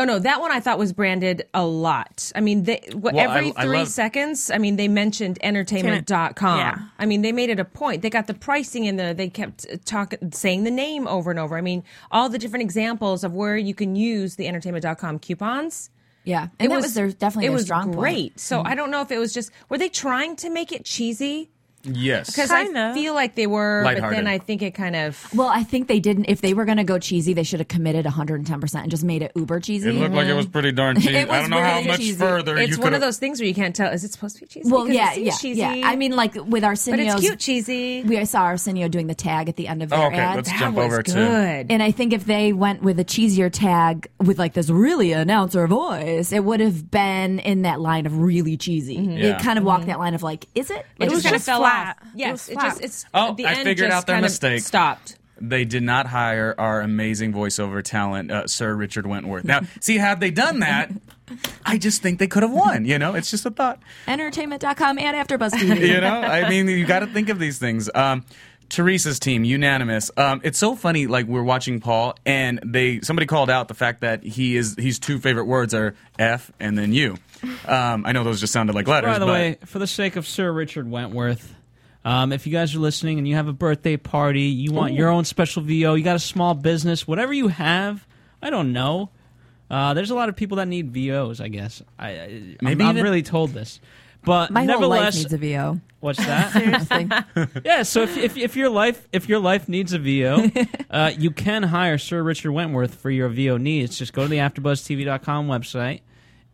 Oh no, that one I thought was branded a lot. I mean, they, what, Well, every I three love- seconds, I mean, they mentioned entertainment.com. Yeah. I mean, they made it a point. They got the pricing in there. They kept talking, saying the name over and over. I mean, all the different examples of where you can use the entertainment.com coupons yeah, and that was, their definitely it their was strong point. Mm-hmm. great. So I don't know if it was just were they trying to make it cheesy? Yes. Because I Kinda. feel like they were, but Lighthearted. then I think it kind of Well, I think they didn't. If they were going to go cheesy, they should have committed 110 percent and just made it uber cheesy. It looked like it was pretty darn cheesy. It I was don't know how really much cheesy. further you it's could one of those things where you can't tell is it supposed to be cheesy? Well, Because yeah, it seems yeah, cheesy, yeah. I mean, like with Arsenio's, but it's cute cheesy. We saw Arsenio doing the tag at the end of Oh, their okay, ad. let's that jump was over to good. and I think if they went with a cheesier tag with like this really announcer voice, it would have been in that line of really cheesy. Mm-hmm. Yeah. It kind of walked mm-hmm. that line of like, is it? It, was just kind of fell flat. off. It Yes, was it, just it's Oh, the I end figured just out their kind of mistake. Stopped. They did not hire our amazing voiceover talent, uh, Sir Richard Wentworth. Now, see, had they done that, I just think they could have won. You know, it's just a thought. Entertainment.com and AfterBuzz TV. You know, I mean, you got to think of these things. Um, Teresa's team, unanimous. Um, it's so funny. Like we're watching Paul, and they somebody called out the fact that he is his two favorite words are F and then U. Um, I know those just sounded like letters. By the but way, for the sake of Sir Richard Wentworth, um, if you guys are listening and you have a birthday party, you want your own special VO, you got a small business, whatever you have, I don't know. Uh, there's a lot of people that need VOs, I guess. I, I Maybe Maybe I'm, even- really told this, but My whole life needs a VO. what's that? Seriously. yeah. So if, if if your life if your life needs a VO, uh, you can hire Sir Richard Wentworth for your VO needs. Just go to the AfterBuzzTV.com website,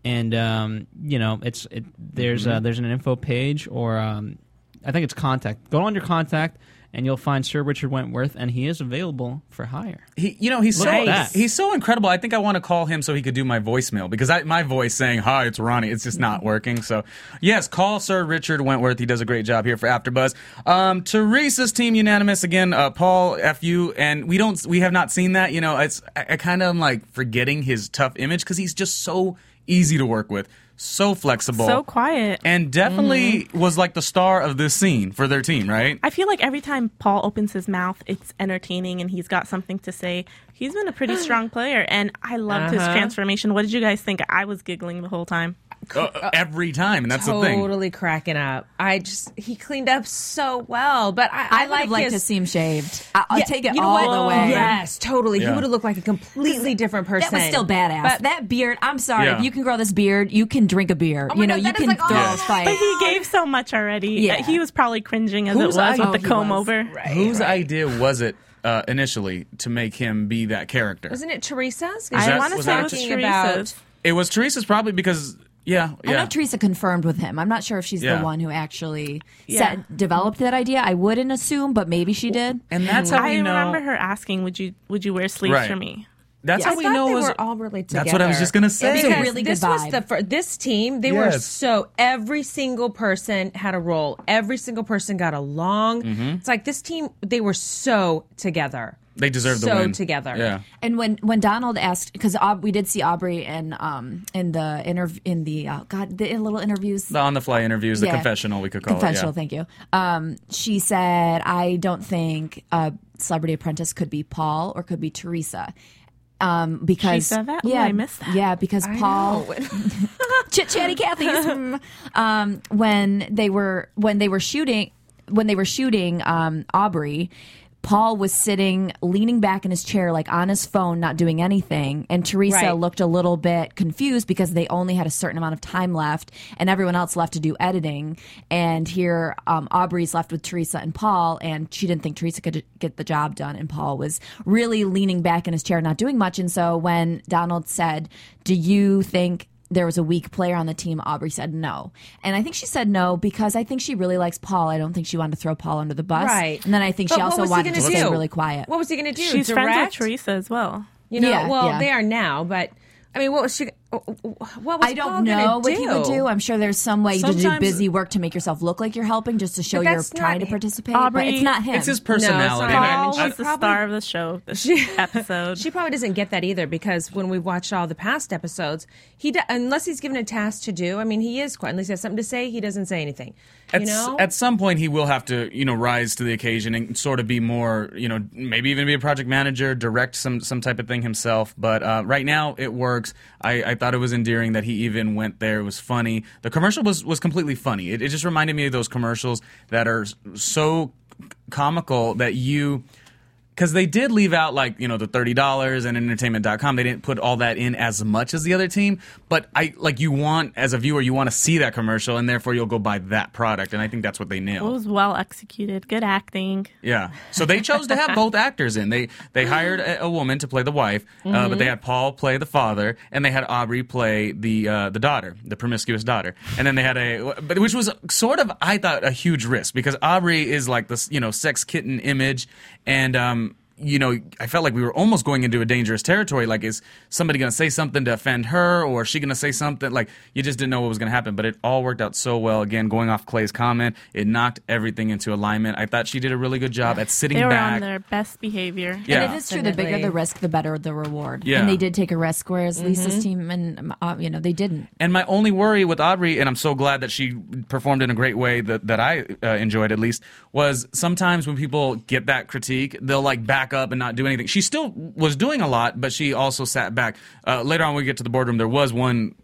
and um, you know it's it, there's uh, there's an info page or um, I think it's contact. Go on your contact. And you'll find Sir Richard Wentworth, and he is available for hire. he, you know, he's so Look that. he's so incredible. I think I want to call him so he could do my voicemail because I, my voice saying "Hi, it's Ronnie," it's just not working. So, yes, call Sir Richard Wentworth. He does a great job here for AfterBuzz. Um, Teresa's team unanimous again. Uh, Paul, fu, and we don't we have not seen that. You know, it's I, I kind of am like forgetting his tough image because he's just so easy to work with, so flexible, So quiet. and definitely was like the star of this scene for their team, right? I feel like every time Paul opens his mouth, it's entertaining and he's got something to say. He's been a pretty strong player, and I loved his Uh-huh. transformation. What did you guys think? I was giggling the whole time. Uh, every time, and that's the thing. totally cracking up. I just he cleaned up so well, but I, I, I, would like have liked his, to see him shaved. I- I'll Yeah, take it you know all what? the way. Yes, totally. Yeah. He would have looked like a completely different person. That was still badass. But that beard, I'm sorry. Yeah. If you can grow this beard, you can drink a beer. Oh you know, God, you can like, throw oh, a fight. But he gave so much already. Yeah. Uh, He was probably cringing as Whose it was eye- with Oh, the comb was. over. Whose idea was it uh, initially to make him be that character? wasn't it Teresa's? I want to was say that it was talking about- Teresa's. It was Teresa's probably because yeah, I know Teresa confirmed with him. I'm not sure if she's Yeah. the one who actually Yeah. set, developed that idea. I wouldn't assume, but maybe she did. and that's how I we know. remember her asking, "Would you would you wear sleeves Right. for me?" That's I how we thought know they was were all really together. That's what I was just gonna say. It was a Because really good this was the fir- this team. They were so every single person had a role. Every single person got along. Mm-hmm. It's like this team. They were so together. they deserved the win. so together. Yeah, And when when Donald asked, because we did see Aubrey in um in the interv- in the uh, God the little interviews. the on the fly interviews, the Yeah. confessional we could call it. confessional. it. Thank you. Um, she said, "I don't think a Celebrity Apprentice could be Paul or could be Teresa." Um, because said that? Ooh, yeah, I missed that. Yeah, because Paul chit chatty Cathy's. Mm. um, when they were when they were shooting when they were shooting um, Aubrey. Paul was sitting, leaning back in his chair, like on his phone, not doing anything. And Teresa Right. looked a little bit confused because they only had a certain amount of time left, and everyone else left to do editing. And here, um, Aubrey's left with Teresa and Paul, and she didn't think Teresa could get the job done. And Paul was really leaning back in his chair, not doing much. And so when Donald said, "Do you think?" There was a weak player on the team. Aubrey said no, and I think she said no because I think she really likes Paul. I don't think she wanted to throw Paul under the bus. Right. And then I think But she also was he wanted to gonna stay do? really quiet. What was he going to do? She's friends with Direct? Teresa as well. You know, Yeah, well, yeah. they are now, but I mean, what was she? What was I don't Paul know gonna what he would do. I'm sure there's some way to do busy work to make yourself look like you're helping, just to show you're trying not- to participate. Aubrey- but it's not him. It's his not personality. him. And I- Paul I- was the star of the show this episode. She probably doesn't get that either because when we watched all the past episodes, he do, unless he's given a task to do. I mean, he is quiet. Unless he has something to say, he doesn't say anything. at, you s- know, at some point he will have to you know rise to the occasion and sort of be more you know maybe even be a project manager direct some some type of thing himself but uh, right now it works I, I thought it was endearing that he even went there. It was funny. The commercial was was completely funny. It, it just reminded me of those commercials that are so comical that you because they did leave out like you know the thirty dollars and entertainment.com they didn't put all that in as much as the other team but i like you want as a viewer you want to see that commercial and therefore you'll go buy that product and i think that's what they nailed. it was well executed. Good acting. yeah so they chose to have both actors in they they hired a, a woman to play the wife uh, but they had paul play the father and they had aubrey play the uh, the daughter the promiscuous daughter and then they had a but which was sort of i thought a huge risk because aubrey is like this you know sex kitten image and um you know, I felt like we were almost going into a dangerous territory. Like, is somebody going to say something to offend her, or is she going to say something? Like, you just didn't know what was going to happen. But it all worked out so well. Again, going off Clay's comment, it knocked everything into alignment. I thought she did a really good job at sitting They were back. on their best behavior. Yeah. And it is true. The bigger the risk, the better the reward. Yeah. And they did take a risk, whereas Mm-hmm. Lisa's team and uh, you know they didn't. And my only worry with Aubrey, and I'm so glad that she performed in a great way that, that I uh, enjoyed at least, was sometimes when people get that critique, they'll like back up and not do anything. She still was doing a lot, but she also sat back. Uh, later on, when we get to the boardroom, there was one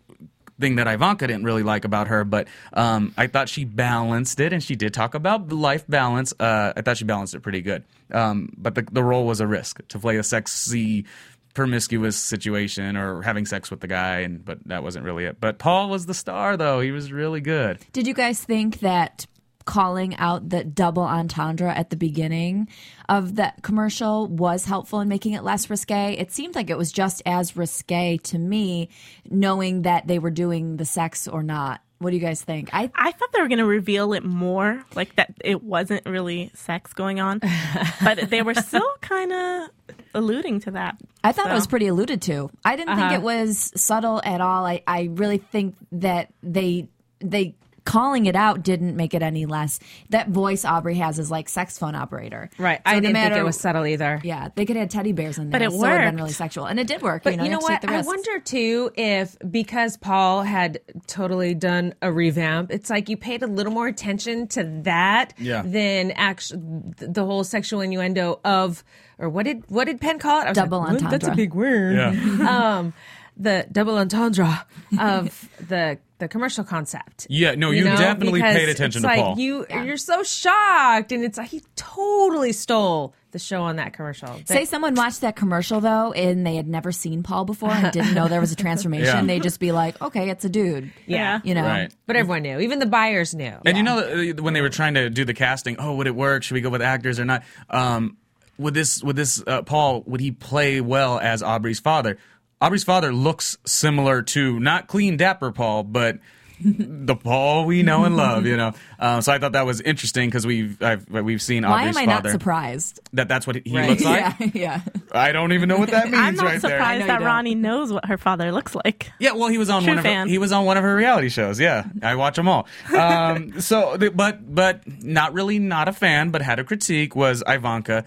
thing that Ivanka didn't really like about her, but um, I thought she balanced it, and she did talk about life balance. Uh, I thought she balanced it pretty good. Um, but the, the role was a risk to play a sexy, promiscuous situation or having sex with the guy, and but that wasn't really it. But Paul was the star, though. He was really good. Did you guys think that calling out the double entendre at the beginning of the commercial was helpful in making it less risque? It seemed like it was just as risque to me, knowing that they were doing the sex or not. What do you guys think? I I thought they were going to reveal it more, like that it wasn't really sex going on, but they were still kind of alluding to that. I thought it was pretty alluded to. I didn't think Uh-huh. it was subtle at all. I, I really think that they they calling it out didn't make it any less. That voice Aubrey has is like sex phone operator. Right. So I didn't think it was subtle either. Yeah, they could have teddy bears in there, But it so it would have been worked. really sexual, and it did work. But you know, you know what? the I wonder too if because Paul had totally done a revamp, it's like you paid a little more attention to that Yeah. than actually the whole sexual innuendo of or what did what did Penn call it? I was Double like, "What? That's a big word. um, the double entendre of the the commercial concept. Yeah, no, you, know, definitely because paid attention it's to like Paul. You you're so shocked, and it's like he totally stole the show on that commercial. Say someone watched that commercial though, and they had never seen Paul before and didn't know there was a transformation. Yeah. They'd just be like, "Okay, it's a dude." yeah, You know, Right. but everyone knew, even the buyers knew. And you know uh, when they were trying to do the casting, oh, would it work? Should we go with actors or not? Um, would this would this uh, Paul would he play well as Aubrey's father? Aubrey's father looks similar to not clean dapper Paul, but the Paul we know and love. You know, um, so I thought that was interesting because we've I've, we've seen why Aubrey's am I father not surprised? that that's what he Right. looks like. yeah, yeah. I don't even know what that means I'm not right surprised know that. Ronnie knows what her father looks like. Yeah, well, he was on True one of her, he was on one of her reality shows. Yeah, I watch them all. Um, so, but but not really not a fan, but had a critique was Ivanka.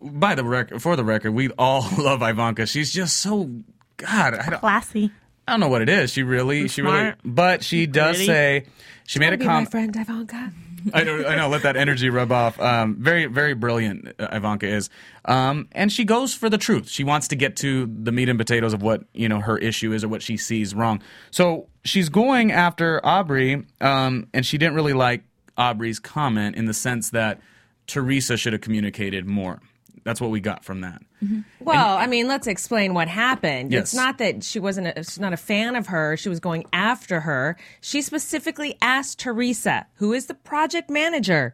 By the record, for the record, we all love Ivanka. She's just so God. I don't, Classy. I don't know what it is. She really, she really, but she does Pretty. say she made a Be my comment. friend Ivanka. I know, I know. Let that energy rub off. Um, very, very brilliant. uh, Ivanka is, um, and she goes for the truth. She wants to get to the meat and potatoes of what you know her issue is or what she sees wrong. So she's going after Aubrey, um, and she didn't really like Aubrey's comment in the sense that Teresa should have communicated more. That's what we got from that. Mm-hmm. Well, I mean, let's explain what happened. Yes. It's not that she wasn't a, she's not a fan of her. She was going after her. She specifically asked Teresa, who is the project manager,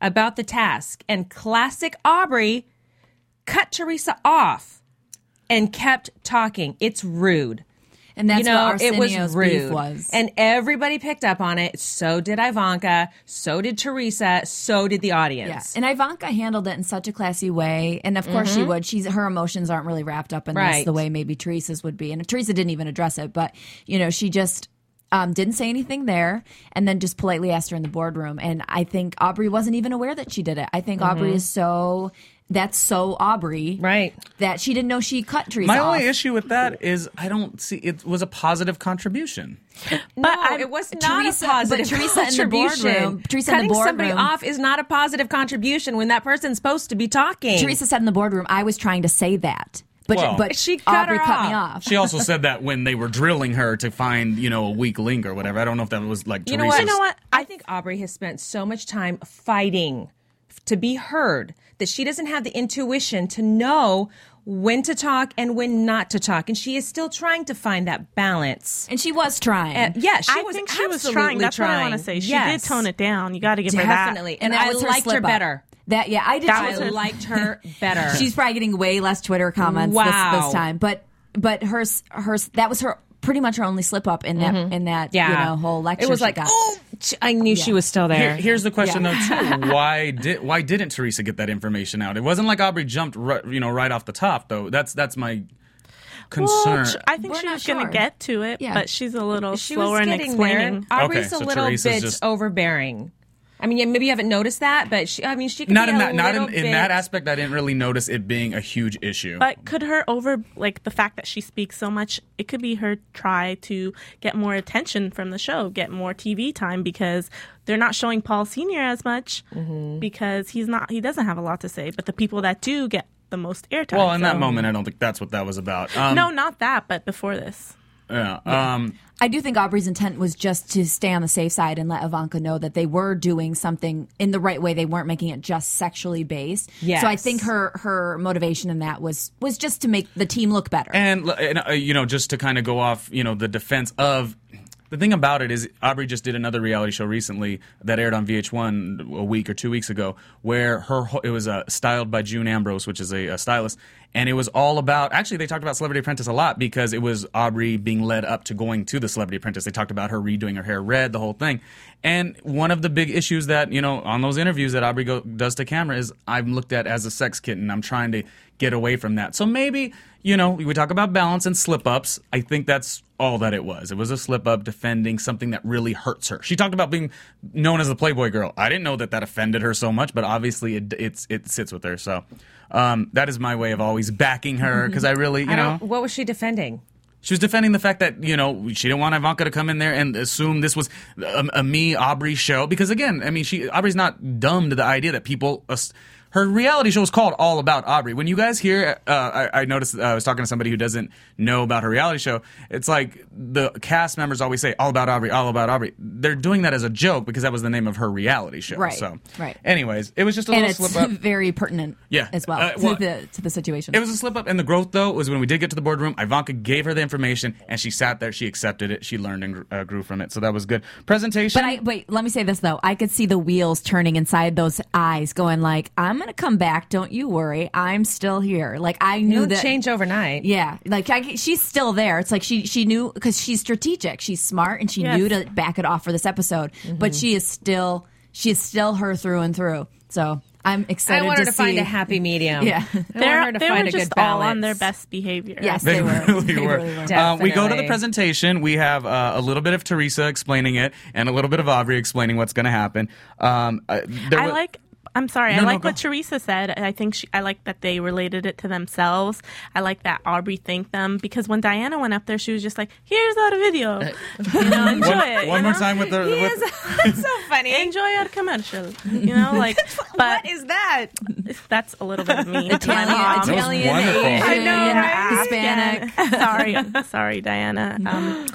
about the task. And classic Aubrey cut Teresa off and kept talking. It's rude. And that's you know, what it was Arsenio's beef was. And everybody picked up on it. So did Ivanka. So did Teresa. So did the Yeah, audience. and Ivanka handled it in such a classy way, and of course she would. She's her emotions aren't really wrapped up in this the way maybe Teresa's would be, and Teresa didn't even address it. But you know, she just um, didn't say anything there, and then just politely asked her in the boardroom. And I think Aubrey wasn't even aware that she did it. I think Aubrey is so that's so Aubrey, Right. That she didn't know she cut Teresa. My off. only issue with that is I don't see it was a positive contribution. No, I'm- it was not Teresa- a positive but Teresa in the boardroom- Teresa in the Cutting somebody off is not a positive contribution when that person's supposed to be talking. Teresa said in the boardroom, "I was trying to say that." But, Well- but She cut Aubrey her cut me off. off. She also said that when they were drilling her to find, you know, a weak link or whatever. I don't know if that was like you know what? You know what? I think Aubrey has spent so much time fighting to be heard that she doesn't have the intuition to know when to talk and when not to talk, and she is still trying to find that balance. and she was trying. Uh, yeah, she I was think she was trying. That's what I want to say. She Yes. did tone it down. You got to give her that. Definitely, and, that I was her liked her up. better. That yeah, I did. That too. was I her- liked her better. She's probably getting way less Twitter comments Wow. this, this time, but but her her that was her pretty much her only slip up in that in that Mm-hmm. Yeah. you know whole lecture. It was she like, got. oh, I knew she was still there. Here- here's the question though too: Why did why didn't Teresa get that information out? It wasn't like Aubrey jumped ri- you know right off the top though. That's that's my concern. Well, I think We're she not was going sure. to get to it, Yeah. but she's a little she slower was in getting explaining. there. Aubrey's Okay, a so little Teresa's bit just- overbearing. I mean, yeah, maybe you haven't noticed that, but she, I mean, she could not be in a that not in, in that aspect. I didn't really notice it being a huge issue. But could her over like the fact that she speaks so much? It could be her try to get more attention from the show, get more TV time because they're not showing Paul Senior as much Mm-hmm. because he's not he doesn't have a lot to say. But the people that do get the most airtime. well, in that moment, I don't think that's what that was about. Um, no, not that, but before this. Yeah. Um, I do think Aubrey's intent was just to stay on the safe side and let Ivanka know that they were doing something in the right way. They weren't making it just sexually based. Yes. So I think her her motivation in that was was just to make the team look better. And, and uh, you know, just to kind of go off, you know, the defense of the thing about it is Aubrey just did another reality show recently that aired on VH1 a week or two weeks ago, where her it was uh, styled by June Ambrose, which is a, a stylist, and it was all about. Actually, they talked about Celebrity Apprentice a lot because it was Aubrey being led up to going to the Celebrity Apprentice. They talked about her redoing her hair red, the whole thing. And one of the big issues that you know on those interviews that Aubrey go, does to camera is I'm looked at as a sex kitten. I'm trying to get away from that. So maybe you know we talk about balance and slip ups. I think that's all that it was. It was a slip up defending something that really hurts her. She talked about being known as the Playboy girl. I didn't know that that offended her so much, but obviously it it's, it sits with her. So um, that is my way of always backing her because I really you I know what was she defending? she was defending the fact that you know she didn't want Ivanka to come in there and assume this was a, a me Aubrey show because again, I mean, she Aubrey's not dumb to the idea that people. as- her reality show is called All About Aubrey. When you guys hear, uh, I, I noticed uh, I was talking to somebody who doesn't know about her reality show. It's like the cast members always say All About Aubrey, All About Aubrey. They're doing that as a joke because that was the name of her reality show. Right, So, right. Anyways, it was just a and little slip up. very pertinent Yeah. as well, Uh, to, the, to the situation. It was a slip up, and the growth though was when we did get to the boardroom. Ivanka gave her the information, and she sat there. She accepted it. She learned and uh, grew from it. So that was good. Presentation. But I wait. Let me say this though. I could see the wheels turning inside those eyes, going like, "I'm gonna come back. Don't you worry. I'm still here." Like I knew don't that. change overnight. Yeah, like I, she's still there. It's like she she knew because she's strategic. She's smart, and she Yes. knew to back it off for this episode. But she is still she is still her through and through. So I'm I excited want her to, see. find a happy medium. Yeah. I They're, want her to they find were a just good all on their best behavior. Yes, They, they, were. really They were. really were. Uh, we go to the presentation. We have uh, a little bit of Teresa explaining it, and a little bit of Aubrey explaining what's going to happen. Um, uh, there I wa- like. I'm sorry. No, I like go. what Teresa said. I think she, I like that they related it to themselves. I like that Aubrey thanked them because when Diana went up there, she was just like, "Here's our video. You know, enjoy one, it. one more know? time with the. He with- is that's so funny. Enjoy our commercial. You know, like, but what is that? that's a little bit of me. to my Italian, mom. Italian, wonderful. Asian, I know, right? Hispanic. sorry, sorry, Diana. Um,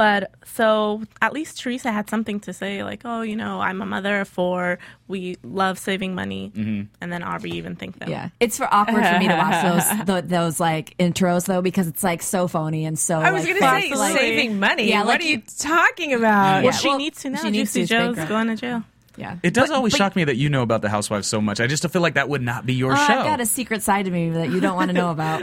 but so at least Teresa had something to say, like, "Oh, you know, I'm a mother of four. We love saving money." Mm-hmm. And then Aubrey even thanked them. Yeah, it's for awkward for me to watch those tho- those like intros though because it's like so phony and so. I was like, going to say fast, like- saving money. Yeah, what like are you you- talking about? Well, she well, needs to now. she needs Juicy to. It's Joe's going to jail. Yeah, it does But- always but- shock me that you know about the Housewives so much. I just feel like that would not be your Oh, show. I've got a secret side to me that you don't want to know about.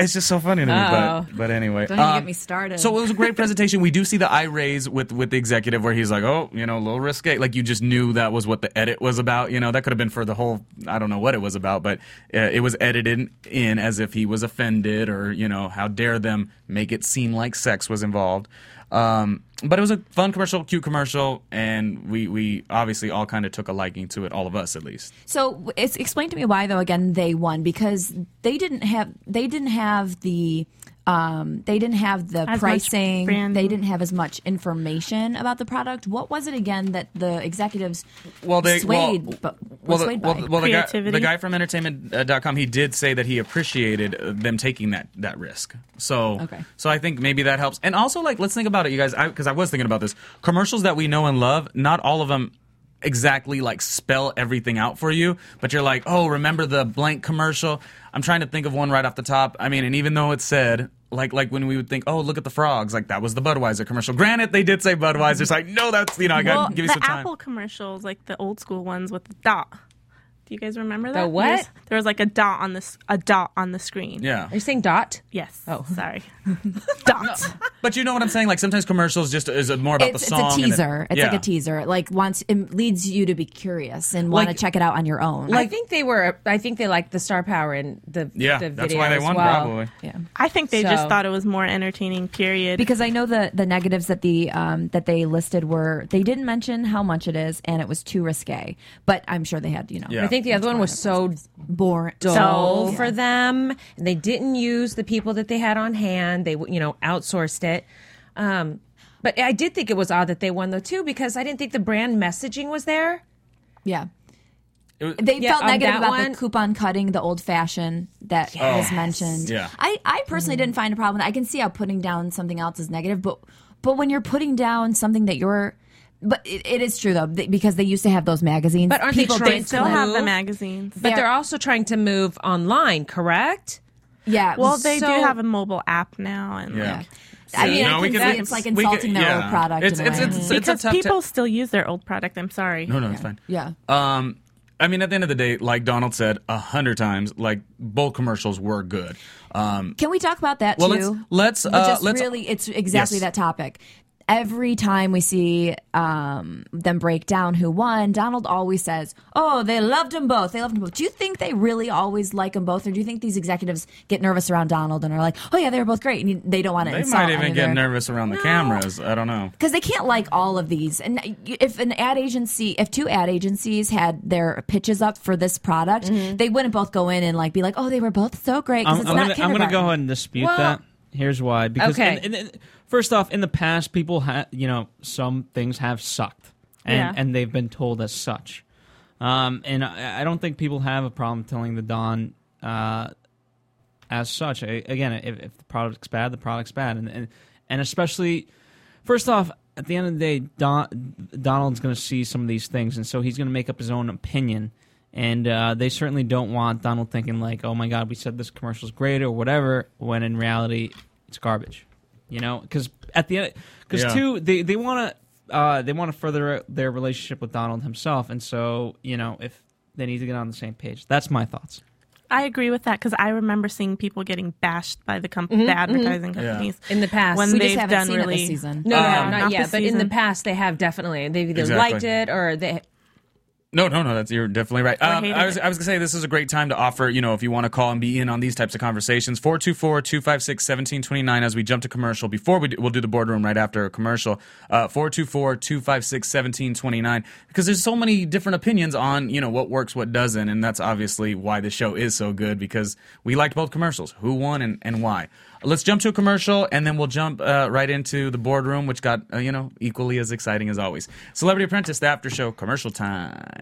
It's just so funny to me. Oh. But, but anyway. Don't even Um, get me started. So it was a great presentation. We do see the eye raise with with the executive where he's like, "Oh, you know, a little risque." Like you just knew that was what the edit was about. You know, that could have been for the whole. I don't know what it was about, but uh, it was edited in as if he was offended or you know, how dare them make it seem like sex was involved. Um, but it was a fun commercial, cute commercial, and we we obviously all kind of took a liking to it. All of us, at least. So it's explain to me why though again they won because they didn't have they didn't have the um, they didn't have the As pricing they didn't have as much information about the product what was it again that the executives well they swayed well, but well, was the, swayed well, by? the- well, the guy, Creativity. the guy from entertainment.com he did say that he appreciated uh, them taking that that risk so Okay. so i think maybe that helps and also like let's think about it you guys because I, was thinking about this commercials that we know and love not all of them exactly like spell everything out for you but you're like oh remember the blank commercial i'm trying to think of one right off the top i mean and even though it said like like when we would think, oh, look at the frogs, like that was the Budweiser commercial. Granted, they did say Budweiser. It's like, no, that's you know, I got to Well, give you some time. The Apple commercials, like the old school ones with the dot. Do you guys remember that? The what? There's- There was like a dot on this a dot on the screen. Yeah. Are you saying dot? Yes. Oh. sorry. dot. But you know what I'm saying? Like sometimes commercials just is more about It's, the song. it's song. a and it- teaser. It's like a teaser. Like wants it leads you to be curious and want to Like- check it out on your own. Like, I think they were. I think they liked the star power in the Yeah, the that's why they won, well. probably. yeah. I think they So- just thought it was more entertaining. Period. Because I know the the negatives that the um, that they listed were they didn't mention how much it is and it was too risque. But I'm sure they had you know Yeah. I think the other one was so boring. dull So- for them, and they didn't use the people that they had on hand. They you know outsourced it. Um, but I did think it was odd that they won though too because I didn't think the brand messaging was there. Yeah. Was- They Yeah, felt negative about one- the coupon cutting, the old fashioned that was mentioned. Yeah. I, I personally didn't find a problem. I can see how putting down something else is negative, but but when you're putting down something that you're but it, it is true though because they used to have those magazines. But aren't they People trying to Still have the magazines. But They're- they're also trying to move online, correct? Yeah. Well, they So- do have a mobile app now, and Yeah. like, I mean, No, I we can can- see it's like insulting can- their yeah. old product. It's in a it's way. it's, it's a because people ta- still use their old product. I'm sorry. no, no, it's fine. yeah. Um, I mean, at the end of the day, like Donald said a hundred times, like both commercials were good. Um, Can we talk about that Well, too? let's- let's, uh, just let's- really, it's exactly Yes. that topic. Every time we see um, them break down who won, Donald always says, "Oh, they loved them both. They loved them both." Do you think they really always like them both, or do you think these executives get nervous around Donald and are like, "Oh yeah, they were both great," and they don't want to they might even get nervous around the cameras. I don't know. because they can't like all of these. And if an ad agency, if two ad agencies had their pitches up for this product, they wouldn't both go in and like be like, "Oh, they were both so great." I'm, it's I'm I'm gonna go ahead and dispute Well- that. Here's why. Because Okay. first off, in the past, people have you know some things have sucked, and Yeah. and they've been told as such. Um, and I, I don't think people have a problem telling the Don uh, as such. I, again, if, if the product's bad, the product's bad, and and, and especially first off. At the end of the day, Don, Donald's going to see some of these things, and so he's going to make up his own opinion. And uh, they certainly don't want Donald thinking like, "Oh my God, we said this commercial's great" or whatever, when in reality, it's garbage. You know, because at the end, because Yeah. two, they they want to uh, they want to further their relationship with Donald himself, and so you know, if they need to get on the same page, that's my thoughts. I agree with that because I remember seeing people getting bashed by the, comp- the advertising companies In the past. when We they've haven't done seen it really. this season. no, no, Uh, no, not, not yet. this But in the past, they have definitely. They've either Exactly. liked it or they. No, no, no. That's you're definitely right. Um, I was it. I was gonna say this is a great time to offer. You know, if you want to call and be in on these types of conversations, 424-256-1729 As we jump to commercial, before we do, we'll do the boardroom right after a commercial. Uh, 424-256-1729 because there's so many different opinions on you know what works, what doesn't, and that's obviously why the show is so good because we liked both commercials. Who won and, and why? Let's jump to a commercial and then we'll jump uh, right into the boardroom, which got uh, you know equally as exciting as always. Celebrity Apprentice, the after show commercial time.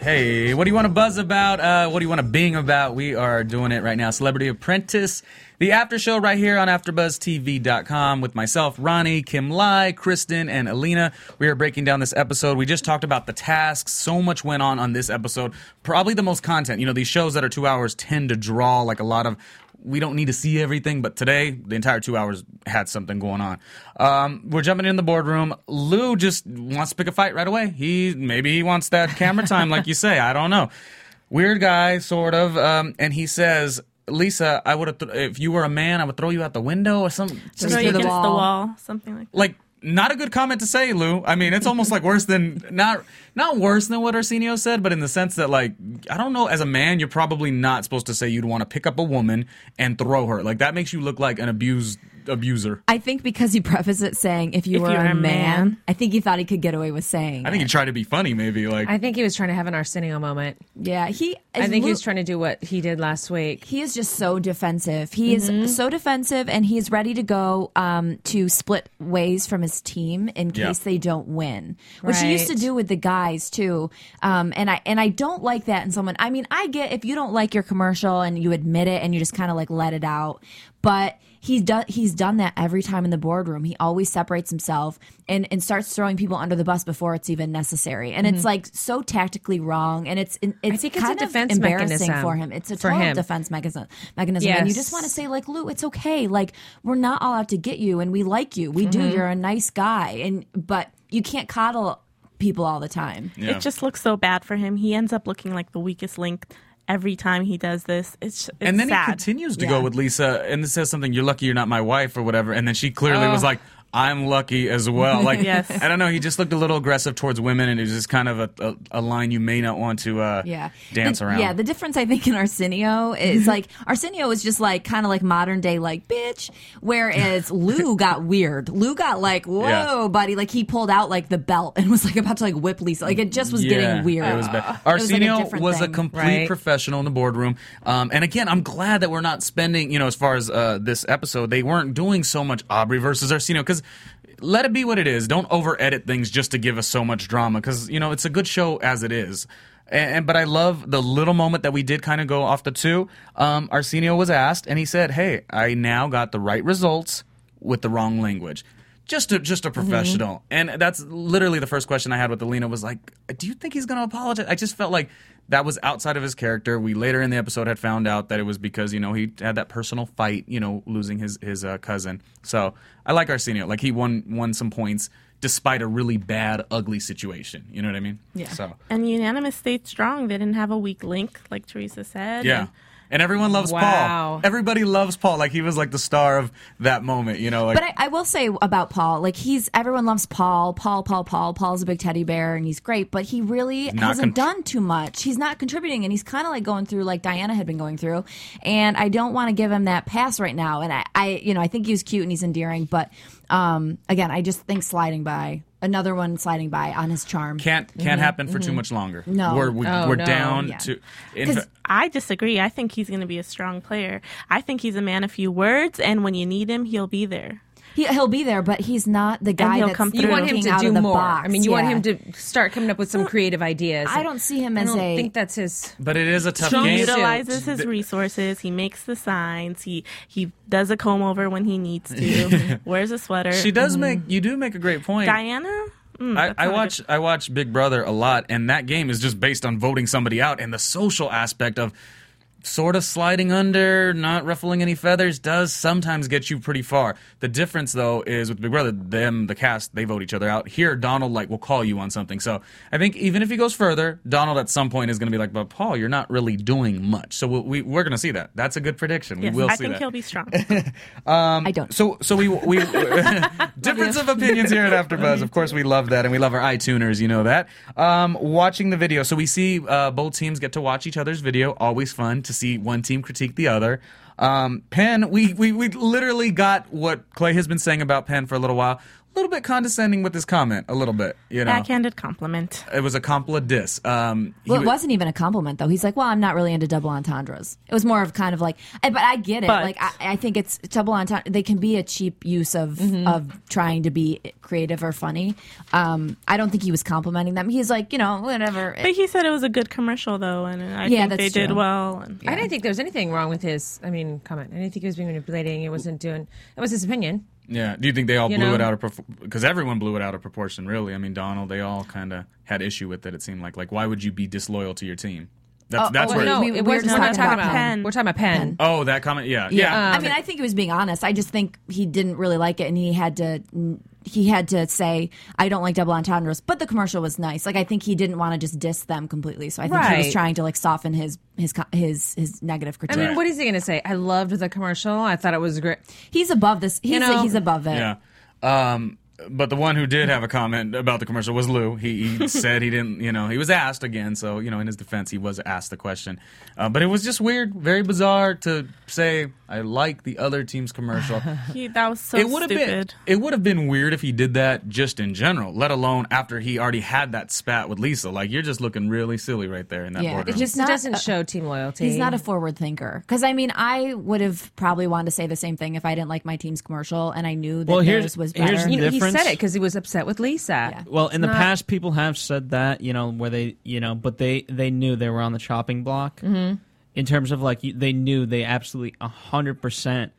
Hey, what do you want to buzz about? Uh, what do you want to bing about? We are doing it right now. Celebrity Apprentice, the after show right here on AfterBuzzTV.com with myself, Ronnie, Kim Lai, Kristen, and Alina. We are breaking down this episode. We just talked about the tasks. So much went on on this episode. Probably the most content. You know, these shows that are two hours tend to draw like a lot of we don't need to see everything, but today the entire two hours had something going on. Um, we're jumping in the boardroom. Lou just wants to pick a fight right away. He maybe he wants that camera time, like you say. I don't know. Weird guy, sort of. Um, and he says, Lisa, I would have th- if you were a man, I would throw you out the window or something. Just Throw you against the wall. wall, something like that. like not a good comment to say, Lou. I mean, it's almost like worse than not not worse than what Arsenio said, but in the sense that like I don't know, as a man, you're probably not supposed to say you'd want to pick up a woman and throw her. Like that makes you look like an abused abuser. I think because he prefaced it saying, "If you If were a a man," man. I think he thought he could get away with saying. I think it. he tried to be funny, maybe like I think he was trying to have an Arsenio moment. yeah, he. I think he was trying to do what he did last week. he is just so defensive. He Mm-hmm. is so defensive, and he's ready to go um, to split ways from his team in Yeah. case they don't win, which he used to do with the guys too. Um, and I and I don't like that in someone. I mean, I get if you don't like your commercial and you admit it and you just kind of like let it out, but. He's done. He's done that every time in the boardroom. He always separates himself and, and starts throwing people under the bus before it's even necessary. And it's like so tactically wrong. And it's it's Mm-hmm. think it's a kind of defense embarrassing mechanism for him. It's a total him. defense mechanism. Mechanism. And you just want to say like, Lou, it's okay. Like we're not all out to get you, and we like you. We do. You're a nice guy, and but you can't coddle people all the time. Yeah. It just looks so bad for him. He ends up looking like the weakest link every time he does this. It's, it's and then sad. he continues to Yeah. go with Lisa and it says something, You're lucky you're not my wife or whatever. And then she clearly was oh. like, I'm lucky as well. Like, Yes. I don't know. He just looked a little aggressive towards women, and it was just kind of a, a, a line you may not want to uh, Yeah. dance The- around. Yeah, the difference I think in Arsenio is like Arsenio is just like kind of like modern day like bitch, whereas Lou got weird. Lou got like, whoa, Yeah. buddy, like he pulled out like the belt and was like about to like whip Lisa. Like it just was Yeah, getting weird. It was bad. It was, like, a Arsenio was, a complete right? professional in the boardroom. Um, and again, I'm glad that we're not spending, you know, as far as uh, this episode, they weren't doing so much Aubrey versus Arsenio because let it be what it is. Don't over edit things just to give us so much drama because, you know, it's a good show as it is. And, and- but I love the little moment that we did kind of go off the two. Um, Arsenio was asked, and he said, "Hey, I now got the right results with the wrong language." Just a just a professional, and that's literally the first question I had with Alina was like, "Do you think he's going to apologize?" I just felt like that was outside of his character. We later in the episode had found out that it was because you know he had that personal fight, you know, losing his his uh, cousin. So I like Arsenio, like he won won some points despite a really bad, ugly situation. You know what I mean? Yeah. So And unanimous stayed strong. They didn't have a weak link, like Teresa said. yeah. And And everyone loves Paul. Everybody loves Paul. Like he was like the star of that moment, you know. Like But I, I will say about Paul, like he's everyone loves Paul. Paul, Paul, Paul. Paul's a big teddy bear and he's great, but he really hasn't contr- done too much. He's not contributing, and he's kind of like going through like Diana had been going through. And I don't want to give him that pass right now. And I, I, you know, I think he's cute and he's endearing, but um, again, I just think sliding by another one sliding by on his charm. can't can't mm-hmm. happen for too mm-hmm. much longer. No. we're we, Oh, we're no. down Yeah. to. In 'Cause- fa- I disagree. I think he's going to be a strong player. I think he's a man of few words, and when you need him, he'll be there. He, he'll be there, but he's not the guy he'll that's come You want him to out do more. box. I mean, you want him to start coming up with some creative ideas. I don't see him I as don't a- think that's his. but it is a tough Strong game. suit. utilizes his resources. He makes the signs. He he does a comb over when he needs to. wears a sweater. She does make you do make a great point. Diana. Mm, I, I watch good- I watch Big Brother a lot, and that game is just based on voting somebody out, and the social aspect of sort of sliding under, not ruffling any feathers, does sometimes get you pretty far. The difference, though, is with Big Brother, them, the cast, they vote each other out. Here, Donald like will call you on something. So I think even if he goes further, Donald at some point is going to be like, "But Paul, you're not really doing much." So we, we we're going to see that. That's a good prediction. Yes, we will see. I think he'll be strong. I don't. So, so we we difference of opinions here at AfterBuzz. Of course, we love that, and we love our iTuners. You know that. Um, watching the video, so we see uh, both teams get to watch each other's video. Always fun to see one team critique the other. Um, Penn, we, we we literally got what Clay has been saying about Penn for a little while. A little bit condescending with his comment, a little bit. You know, Backhanded compliment. it was a compliment diss. Um, Well, it wa- wasn't even a compliment though. He's like, "Well, I'm not really into double entendres." It was more of kind of like, eh, but I get it. But- like, I, I think it's double entendre. They can be a cheap use of Mm-hmm. of trying to be creative or funny. Um, I don't think he was complimenting them. He's like, you know, whatever. But he said it was a good commercial, though, and I Yeah, think they that's did well. And I didn't think there was anything wrong with his. I mean, comment. I didn't think he was being manipulating. It wasn't doing. It was his opinion. Yeah. Do you think they all You blew know? it out of? Because everyone blew it out of proportion, really. I mean, Donald, they all kind of had issue with it. It seemed like, like, why would you be disloyal to your team? That's that's oh, where. no, we- it we were wasn't. just We're not talking talking about about Penn. We're talking about Penn. oh, that comment. Yeah, yeah. I mean, I think he was being honest. I just think he didn't really like it, and he had to he had to say, "I don't like double entendres." But the commercial was nice. Like I think he didn't want to just diss them completely. So I think he was trying to like soften his his his his negative critique. I mean, what is he going to say? I loved the commercial. I thought it was great. he's above this. He's know- he's above it. Yeah. Um, but the one who did have a comment about the commercial was Lou. He, he said he didn't, you know, he was asked again. So, you know, in his defense, he was asked the question. Uh, but it was just weird, very bizarre to say, I like the other team's commercial. He, that was so it would have been it would have been weird if he did that just in general, let alone after he already had that spat with Lisa. Like you're just looking really silly right there in that Yeah, boardroom. it's just not doesn't show team loyalty. He's not a forward thinker. Because I mean, I would have probably wanted to say the same thing if I didn't like my team's commercial and I knew that Well, here's- theirs was here's better. the You know, he difference- said it because he was upset with Lisa. Yeah. Well, in the not- past, people have said that you know where they you know, but they they knew they were on the chopping block. Mm-hmm. In terms of like, you- they knew they absolutely hundred percent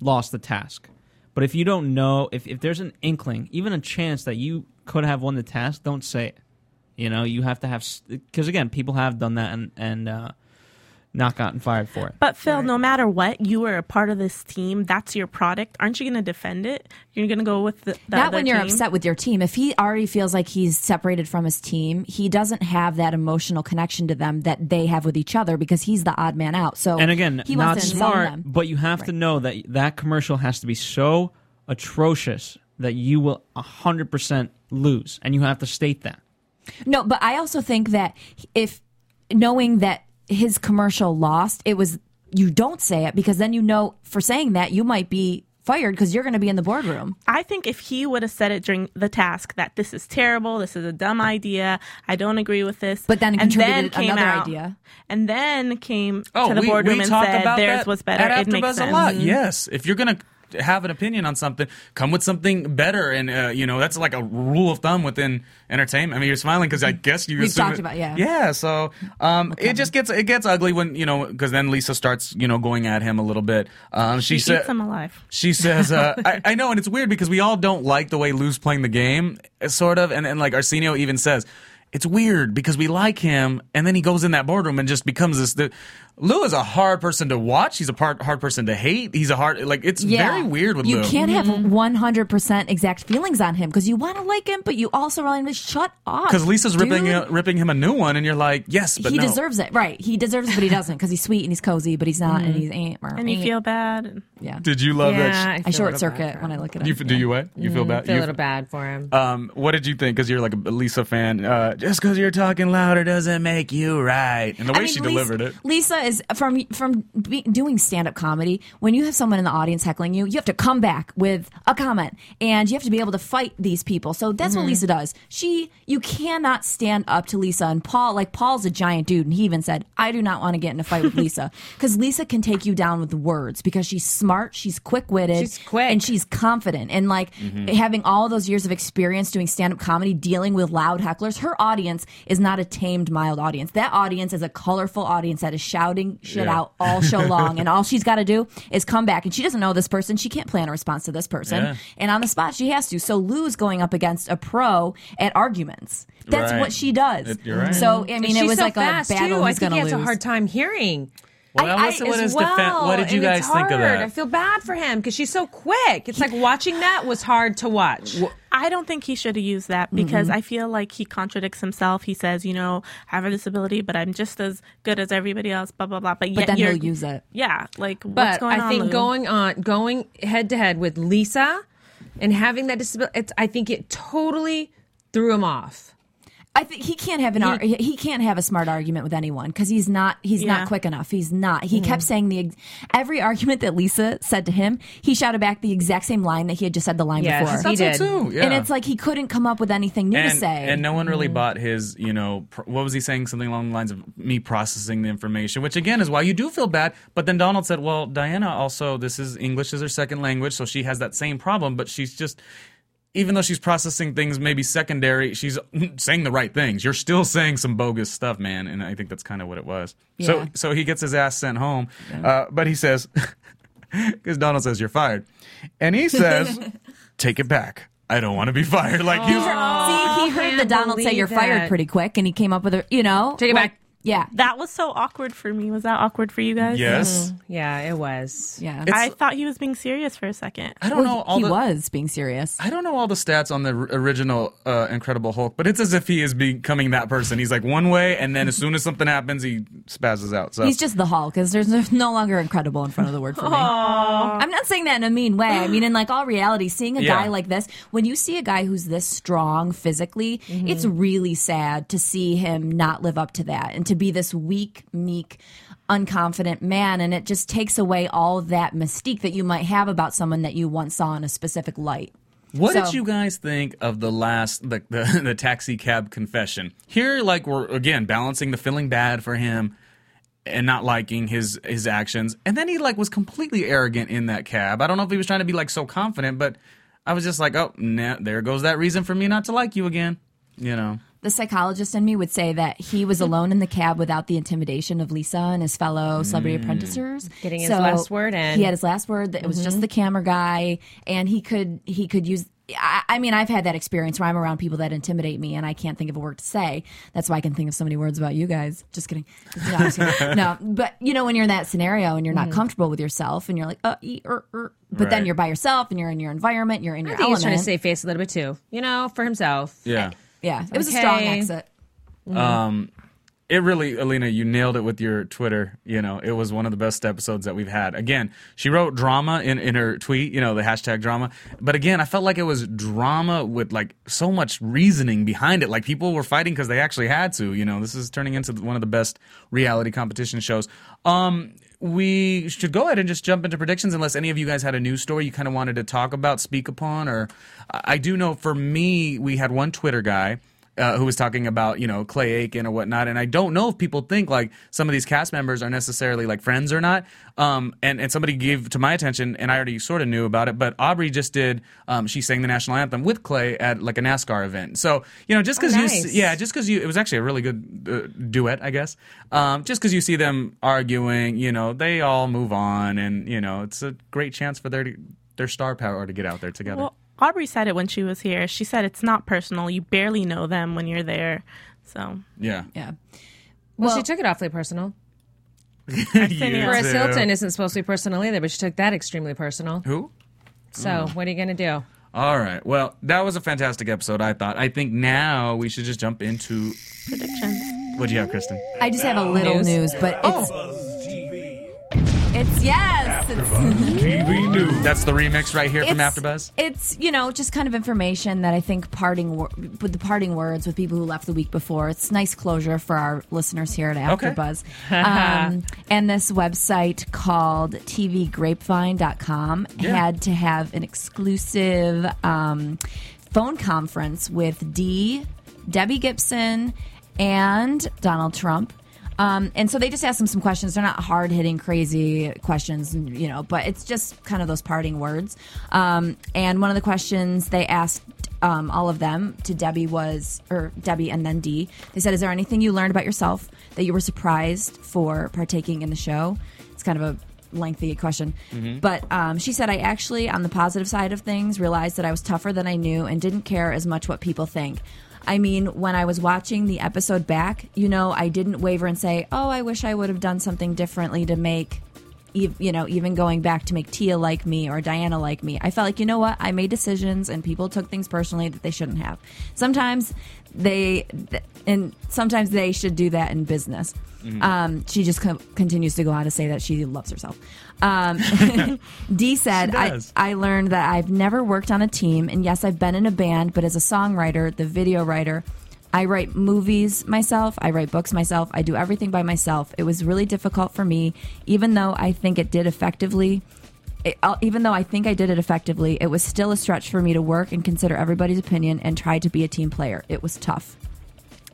lost the task. But if you don't know, if if there's an inkling, even a chance that you could have won the task, don't say it. You know, you have to have because again, people have done that and and uh, not gotten fired for it. But Phil, no matter what, you were a part of this team. That's your product. Aren't you going to defend it? You're going to go with the, the Not other when you're team? upset with your team. If he already feels like he's separated from his team, he doesn't have that emotional connection to them that they have with each other because he's the odd man out. So and again, he not wants to insult smart, them. but you have to know that that commercial has to be so atrocious that you will 100% lose, and you have to state that. No, but I also think that if knowing that his commercial lost, it was you don't say it because then you know for saying that you might be fired because you're going to be in the boardroom. I think if he would have said it during the task that this is terrible, this is a dumb idea, I don't agree with this, But then and contributed came another out, idea. and then came Oh, to the we, boardroom we and talk said about theirs that was better. At It makes sense. a lot. Mm-hmm. Yes, if you're gonna have an opinion on something, come with something better, and uh, you know that's like a rule of thumb within entertainment. I mean, you're smiling because I guess you We've assume talked it- about- yeah. yeah. So um, it just gets it gets ugly when you know because then Lisa starts you know going at him a little bit. Um, she He said eats them alive. she says, uh, I, I know, and it's weird because we all don't like the way Lou's playing the game, uh, sort of. And, and like Arsenio even says, it's weird because we like him, and then he goes in that boardroom and just becomes this. The, Lou is a hard person to watch. He's a part, hard person to hate. He's a hard, like, it's very weird with you Lou. You can't have 100% exact feelings on him because you want to like him, but you also really to shut off. Because Lisa's ripping, uh, ripping him a new one, and you're like, yes, but he no. deserves it, right? He deserves it, but he doesn't because he's sweet and he's cozy, but he's not, and he's ain't. And you feel bad. Yeah. Did you love Yeah, that? I, I short circuit when I look at him. You, do you what? You feel bad? I feel a little bad for him. Um, what did you think? Because you're like a Lisa fan. Uh, just because you're talking louder doesn't make you right. And the way I mean, she Lisa, delivered it. Lisa is from from be, doing stand up comedy. When you have someone in the audience heckling you, you have to come back with a comment, and you have to be able to fight these people. So that's Mm-hmm. what Lisa does. She you cannot stand up to Lisa and Paul. Like Paul's a giant dude, and he even said, "I do not want to get in a fight with Lisa because Lisa can take you down with words because she's smart, she's quick witted, She's quick. and she's confident. And like Mm-hmm. having all those years of experience doing stand up comedy, dealing with loud hecklers, her audience is not a tamed, mild audience. That audience is a colorful audience that is shouting shit Yeah. out all show long. and all she's got to do is come back. And she doesn't know this person. She can't plan a response to this person. Yeah. And on the spot, she has to. So Lou's going up against a pro at arguments. That's Right. what she does. It- you're right. So, I mean, She's it was so like fast a battle too. I who's think going he to has lose. a hard time hearing. Well, I- I- what as well, defen- What did you and guys it's think of that? I feel bad for him because she's so quick. It's like watching that was hard to watch. I don't think he should have used that because mm-hmm. I feel like he contradicts himself. He says, you know, I have a disability, but I'm just as good as everybody else, blah, blah, blah. But, But yet then you're, he'll use it. Yeah. Like, what's But going I on? think Lou? going on, going head to head with Lisa, and having that disability, it's, I think it totally threw him off. I think he can't have an ar- he can't have a smart argument with anyone because he's not he's Yeah. not quick enough. He's not. He kept saying the every argument that Lisa said to him, he shouted back the exact same line that he had just said the line Yes, before. he did. it too. Yeah. And it's like he couldn't come up with anything new to say. and no one really Mm-hmm. bought his, you know, pr- what was he saying? Something along the lines of me processing the information, which again is why you do feel bad. But then Donald said, well, Diana also, this is English is her second language, so she has that same problem, but she's just. Even though she's processing things maybe secondary, she's saying the right things. You're still saying some bogus stuff, man, and I think that's kind of what it was. So, Yeah. so he gets his ass sent home, uh, but he says, because Donald says you're fired, and he says, "Take it back. I don't want to be fired." Like you, See, he heard the Donald say you're fired that. pretty quick, and he came up with a you know Take it like, back. Yeah. That was so awkward for me. Was that awkward for you guys? Yes. Mm-hmm. Mm-hmm. Yeah, it was. Yeah. It's- I thought he was being serious for a second. I don't Well, know all he the. was being serious. I don't know all the stats on the r- original uh, Incredible Hulk, but it's as if he is becoming that person. He's like one way, and then as soon as something happens, he spazzes out. So He's just the Hulk because there's no- no longer incredible in front of the word for me. I'm not saying that in a mean way. I mean, in like all reality, seeing a Yeah. guy like this, when you see a guy who's this strong physically, mm-hmm. it's really sad to see him not live up to that and to be this weak, meek, unconfident man. And it just takes away all that mystique that you might have about someone that you once saw in a specific light. What So- did you guys think of the last the, the the taxi cab confession? Here, like we're again balancing the feeling bad for him and not liking his his actions, and then he like was completely arrogant in that cab. I don't know if he was trying to be like so confident, but I was just like, oh, nah, there goes that reason for me not to like you again. You know, The psychologist in me would say that he was alone in the cab without the intimidation of Lisa and his fellow celebrity apprentices. Getting his last word in. He had his last word. That It was just the camera guy, and he could he could use. I, I mean, I've had that experience where I'm around people that intimidate me, and I can't think of a word to say. That's why I can think of so many words about you guys. Just kidding. No, just kidding. no, but you know, when you're in that scenario and you're not comfortable with yourself, and you're like, uh, e, er, er, but then you're by yourself and you're in your environment, you're in I your think he's trying to save face a little bit too. You know, for himself. yeah. Yeah, it was a strong Okay. exit. Um, it really, Alina, you nailed it with your Twitter. You know, it was one of the best episodes that we've had. Again, she wrote drama in, in her tweet, you know, the hashtag drama. But again, I felt like it was drama with like so much reasoning behind it. Like people were fighting because they actually had to. You know, this is turning into one of the best reality competition shows. Um, we should go ahead and just jump into predictions unless any of you guys had a news story you kind of wanted to talk about, speak upon, or I I do know for me, we had one Twitter guy uh, who was talking about you know Clay Aiken or whatnot, and I don't know if people think like some of these cast members are necessarily like friends or not. Um, and and somebody gave to my attention, and I already sort of knew about it, but Aubrey just did. Um, she sang the national anthem with Clay at like a NASCAR event. So you know, just because you nice. s- yeah, just because you it was actually a really good uh, duet, I guess. Um, just because you see them arguing, you know, they all move on, and you know, it's a great chance for their their star power to get out there together. Well, Aubrey said it when she was here. She said it's not personal. You barely know them when you're there. So yeah, Yeah. Well, Well- she took it awfully personal. You Chris too. Hilton isn't supposed to be personal either, but she took that extremely personal. Who? So hmm. what are you going to do? All right. Well, that was a fantastic episode, I thought. I think now we should just jump into. predictions. What do you have, Kristen? I just have a little News. news, but oh. it's it's yes, it's, TV News. That's the remix right here from It's- AfterBuzz. it's you know just kind of information that I think parting wor- with the parting words with people who left the week before. It's nice closure for our listeners here at Okay. AfterBuzz. um, and this website called TVGrapevine.com Yeah. had to have an exclusive um, phone conference with Dee, Debbie Gibson, and Donald Trump. Um, and so they just asked them some questions. They're not hard hitting, crazy questions, you know, but it's just kind of those parting words. Um, and one of the questions they asked um, all of them to Debbie was, or Debbie and then Dee, they said, Is there anything you learned about yourself that you were surprised for partaking in the show? It's kind of a lengthy question. But um, she said, I actually, on the positive side of things, realized that I was tougher than I knew and didn't care as much what people think. I mean, when I was watching the episode back, you know, I didn't waver and say, "Oh, I wish I would have done something differently to make." You know, even going back to make Tia like me or Diana like me, I felt like you know what I made decisions and people took things personally that they shouldn't have. Sometimes they, and sometimes they should do that in business. Um, she just co- continues to go on to say that she loves herself. Um, Dee said, I. I learned that I've never worked on a team, and yes, I've been in a band, but as a songwriter, the video writer, I write movies myself, I write books myself, I do everything by myself. It was really difficult for me, even though I think it did effectively. It, uh, even though I think I did it effectively, it was still a stretch for me to work and consider everybody's opinion and try to be a team player. It was tough.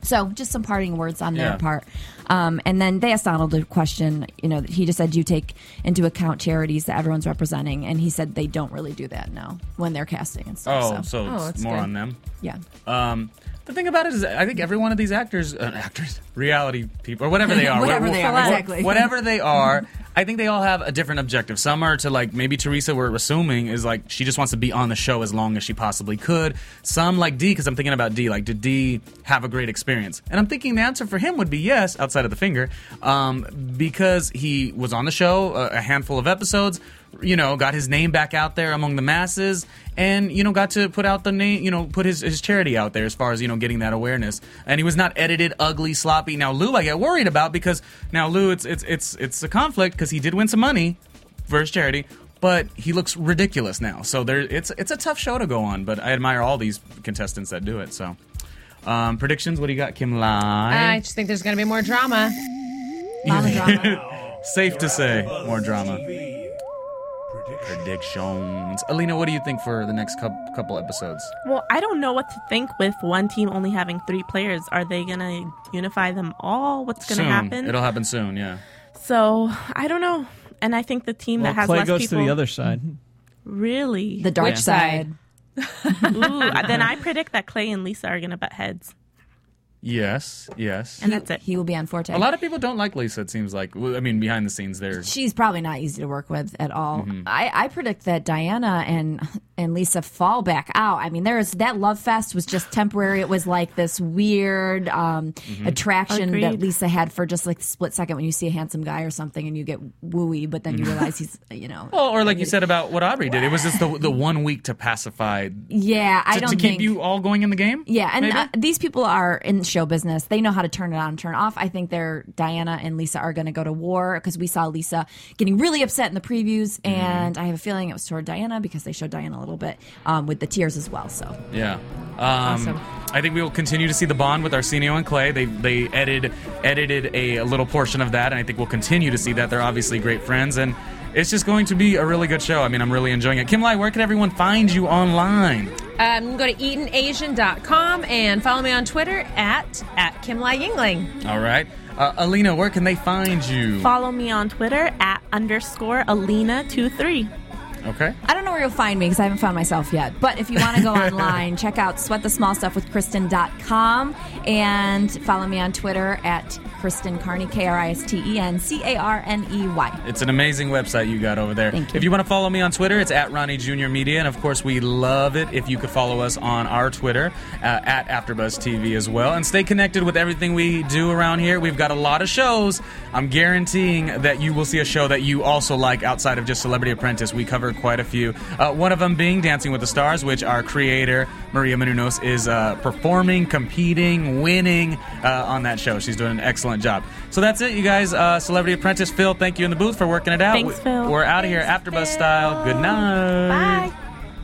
So, just some parting words on Yeah. their part. Um, and then they asked Donald a question. You know, he just said, "Do you take into account charities that everyone's representing?" And he said they don't really do that now when they're casting and stuff. Oh, so, so Oh, it's more good. on them. yeah, Um, the thing about it is, I think every one of these actors, uh, actors, reality people, or whatever they are, Whatever wha- they are, exactly. whatever they are, I think they all have a different objective. Some are to like maybe Teresa, we're assuming is like she just wants to be on the show as long as she possibly could. Some like Dee, because I'm thinking about Dee. Like, did Dee have a great experience? And I'm thinking the answer for him would be yes, outside of the finger, um, because he was on the show a, a handful of episodes. You know, got his name back out there among the masses, and you know, got to put out the name. You know, put his his charity out there as far as you know, getting that awareness. And he was not edited, ugly, sloppy. Now Lou, I get worried about because now Lou, it's it's it's it's a conflict because he did win some money for his charity, but he looks ridiculous now. So there, it's it's a tough show to go on. But I admire all these contestants that do it. So. Um, predictions? What do you got, Kim Lai? I just think there's going to be more drama. Mama drama. Safe to say, more drama. Predictions. Alina, what do you think for the next couple episodes? Well, I don't know what to think with one team only having three players. Are they going to unify them all? What's going to happen? It'll happen soon. Yeah. So I don't know. And I think the team Well, that has Clay less goes people to the other side. really. The dark Which side. side? Ooh, then I predict that Clay and Lisa are going to butt heads, Yes. Yes. and that's it. He will be on Forte. a lot of people don't like Lisa. It seems like. I mean, behind the scenes, there. She's probably not easy to work with at all. Mm-hmm. I, I predict that Diana and and Lisa fall back out. I mean, there's that love fest was just temporary. It was like this weird um, Mm-hmm. attraction that Lisa had for just like a split second when you see a handsome guy or something and you get wooey, but then you realize he's you know. Well, or like you said about what Aubrey did, it was just the the one week to pacify yeah, I to, don't to think keep you all going in the game. Yeah, and uh, these people are in show business. They know how to turn it on and turn off. I think they're Diana and Lisa are going to go to war because we saw Lisa getting really upset in the previews, Mm-hmm. and I have a feeling it was toward Diana because they showed Diana a little bit um, with the tears as well. So Yeah. Um, Awesome. I think we will continue to see the bond with Arsenio and Clay. They they edited edited a, a little portion of that, and I think we'll continue to see that. They're obviously great friends, and it's just going to be a really good show. I mean, I'm really enjoying it. Kim Lai, where can everyone find you online? Um, go to eatonasian.com and follow me on Twitter at, at Kim Lai Yingling. All right. Uh, Alina, where can they find you? Follow me on Twitter at underscore Alina23. Okay. I don't know where you'll find me because I haven't found myself yet. But if you want to go online, check out sweatthesmallstuffwithkristen.com and follow me on Twitter at Kristen Carney, K R I S T E N C A R N E Y. It's an amazing website you got over there. Thank you. If you want to follow me on Twitter, it's at Ronnie Junior Media, and of course, we love it if you could follow us on our Twitter uh, at AfterBuzz TV as well, and stay connected with everything we do around here. We've got a lot of shows. I'm guaranteeing that you will see a show that you also like outside of just Celebrity Apprentice. We cover quite a few. Uh, one of them being Dancing with the Stars, which our creator Maria Menounos is uh, performing, competing, winning uh, on that show. She's doing an excellent job. So that's it, you guys. Uh, Celebrity Apprentice Phil, thank you in the booth for working it out. Thanks, We- Phil. We're out of here, AfterBuzz style. Good night. Bye.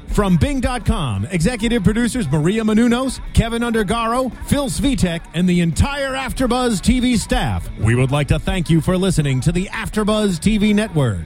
From Bing.com, executive producers Maria Menounos, Kevin Undergaro, Phil Svitek, and the entire Afterbuzz TV staff, we would like to thank you for listening to the Afterbuzz TV network.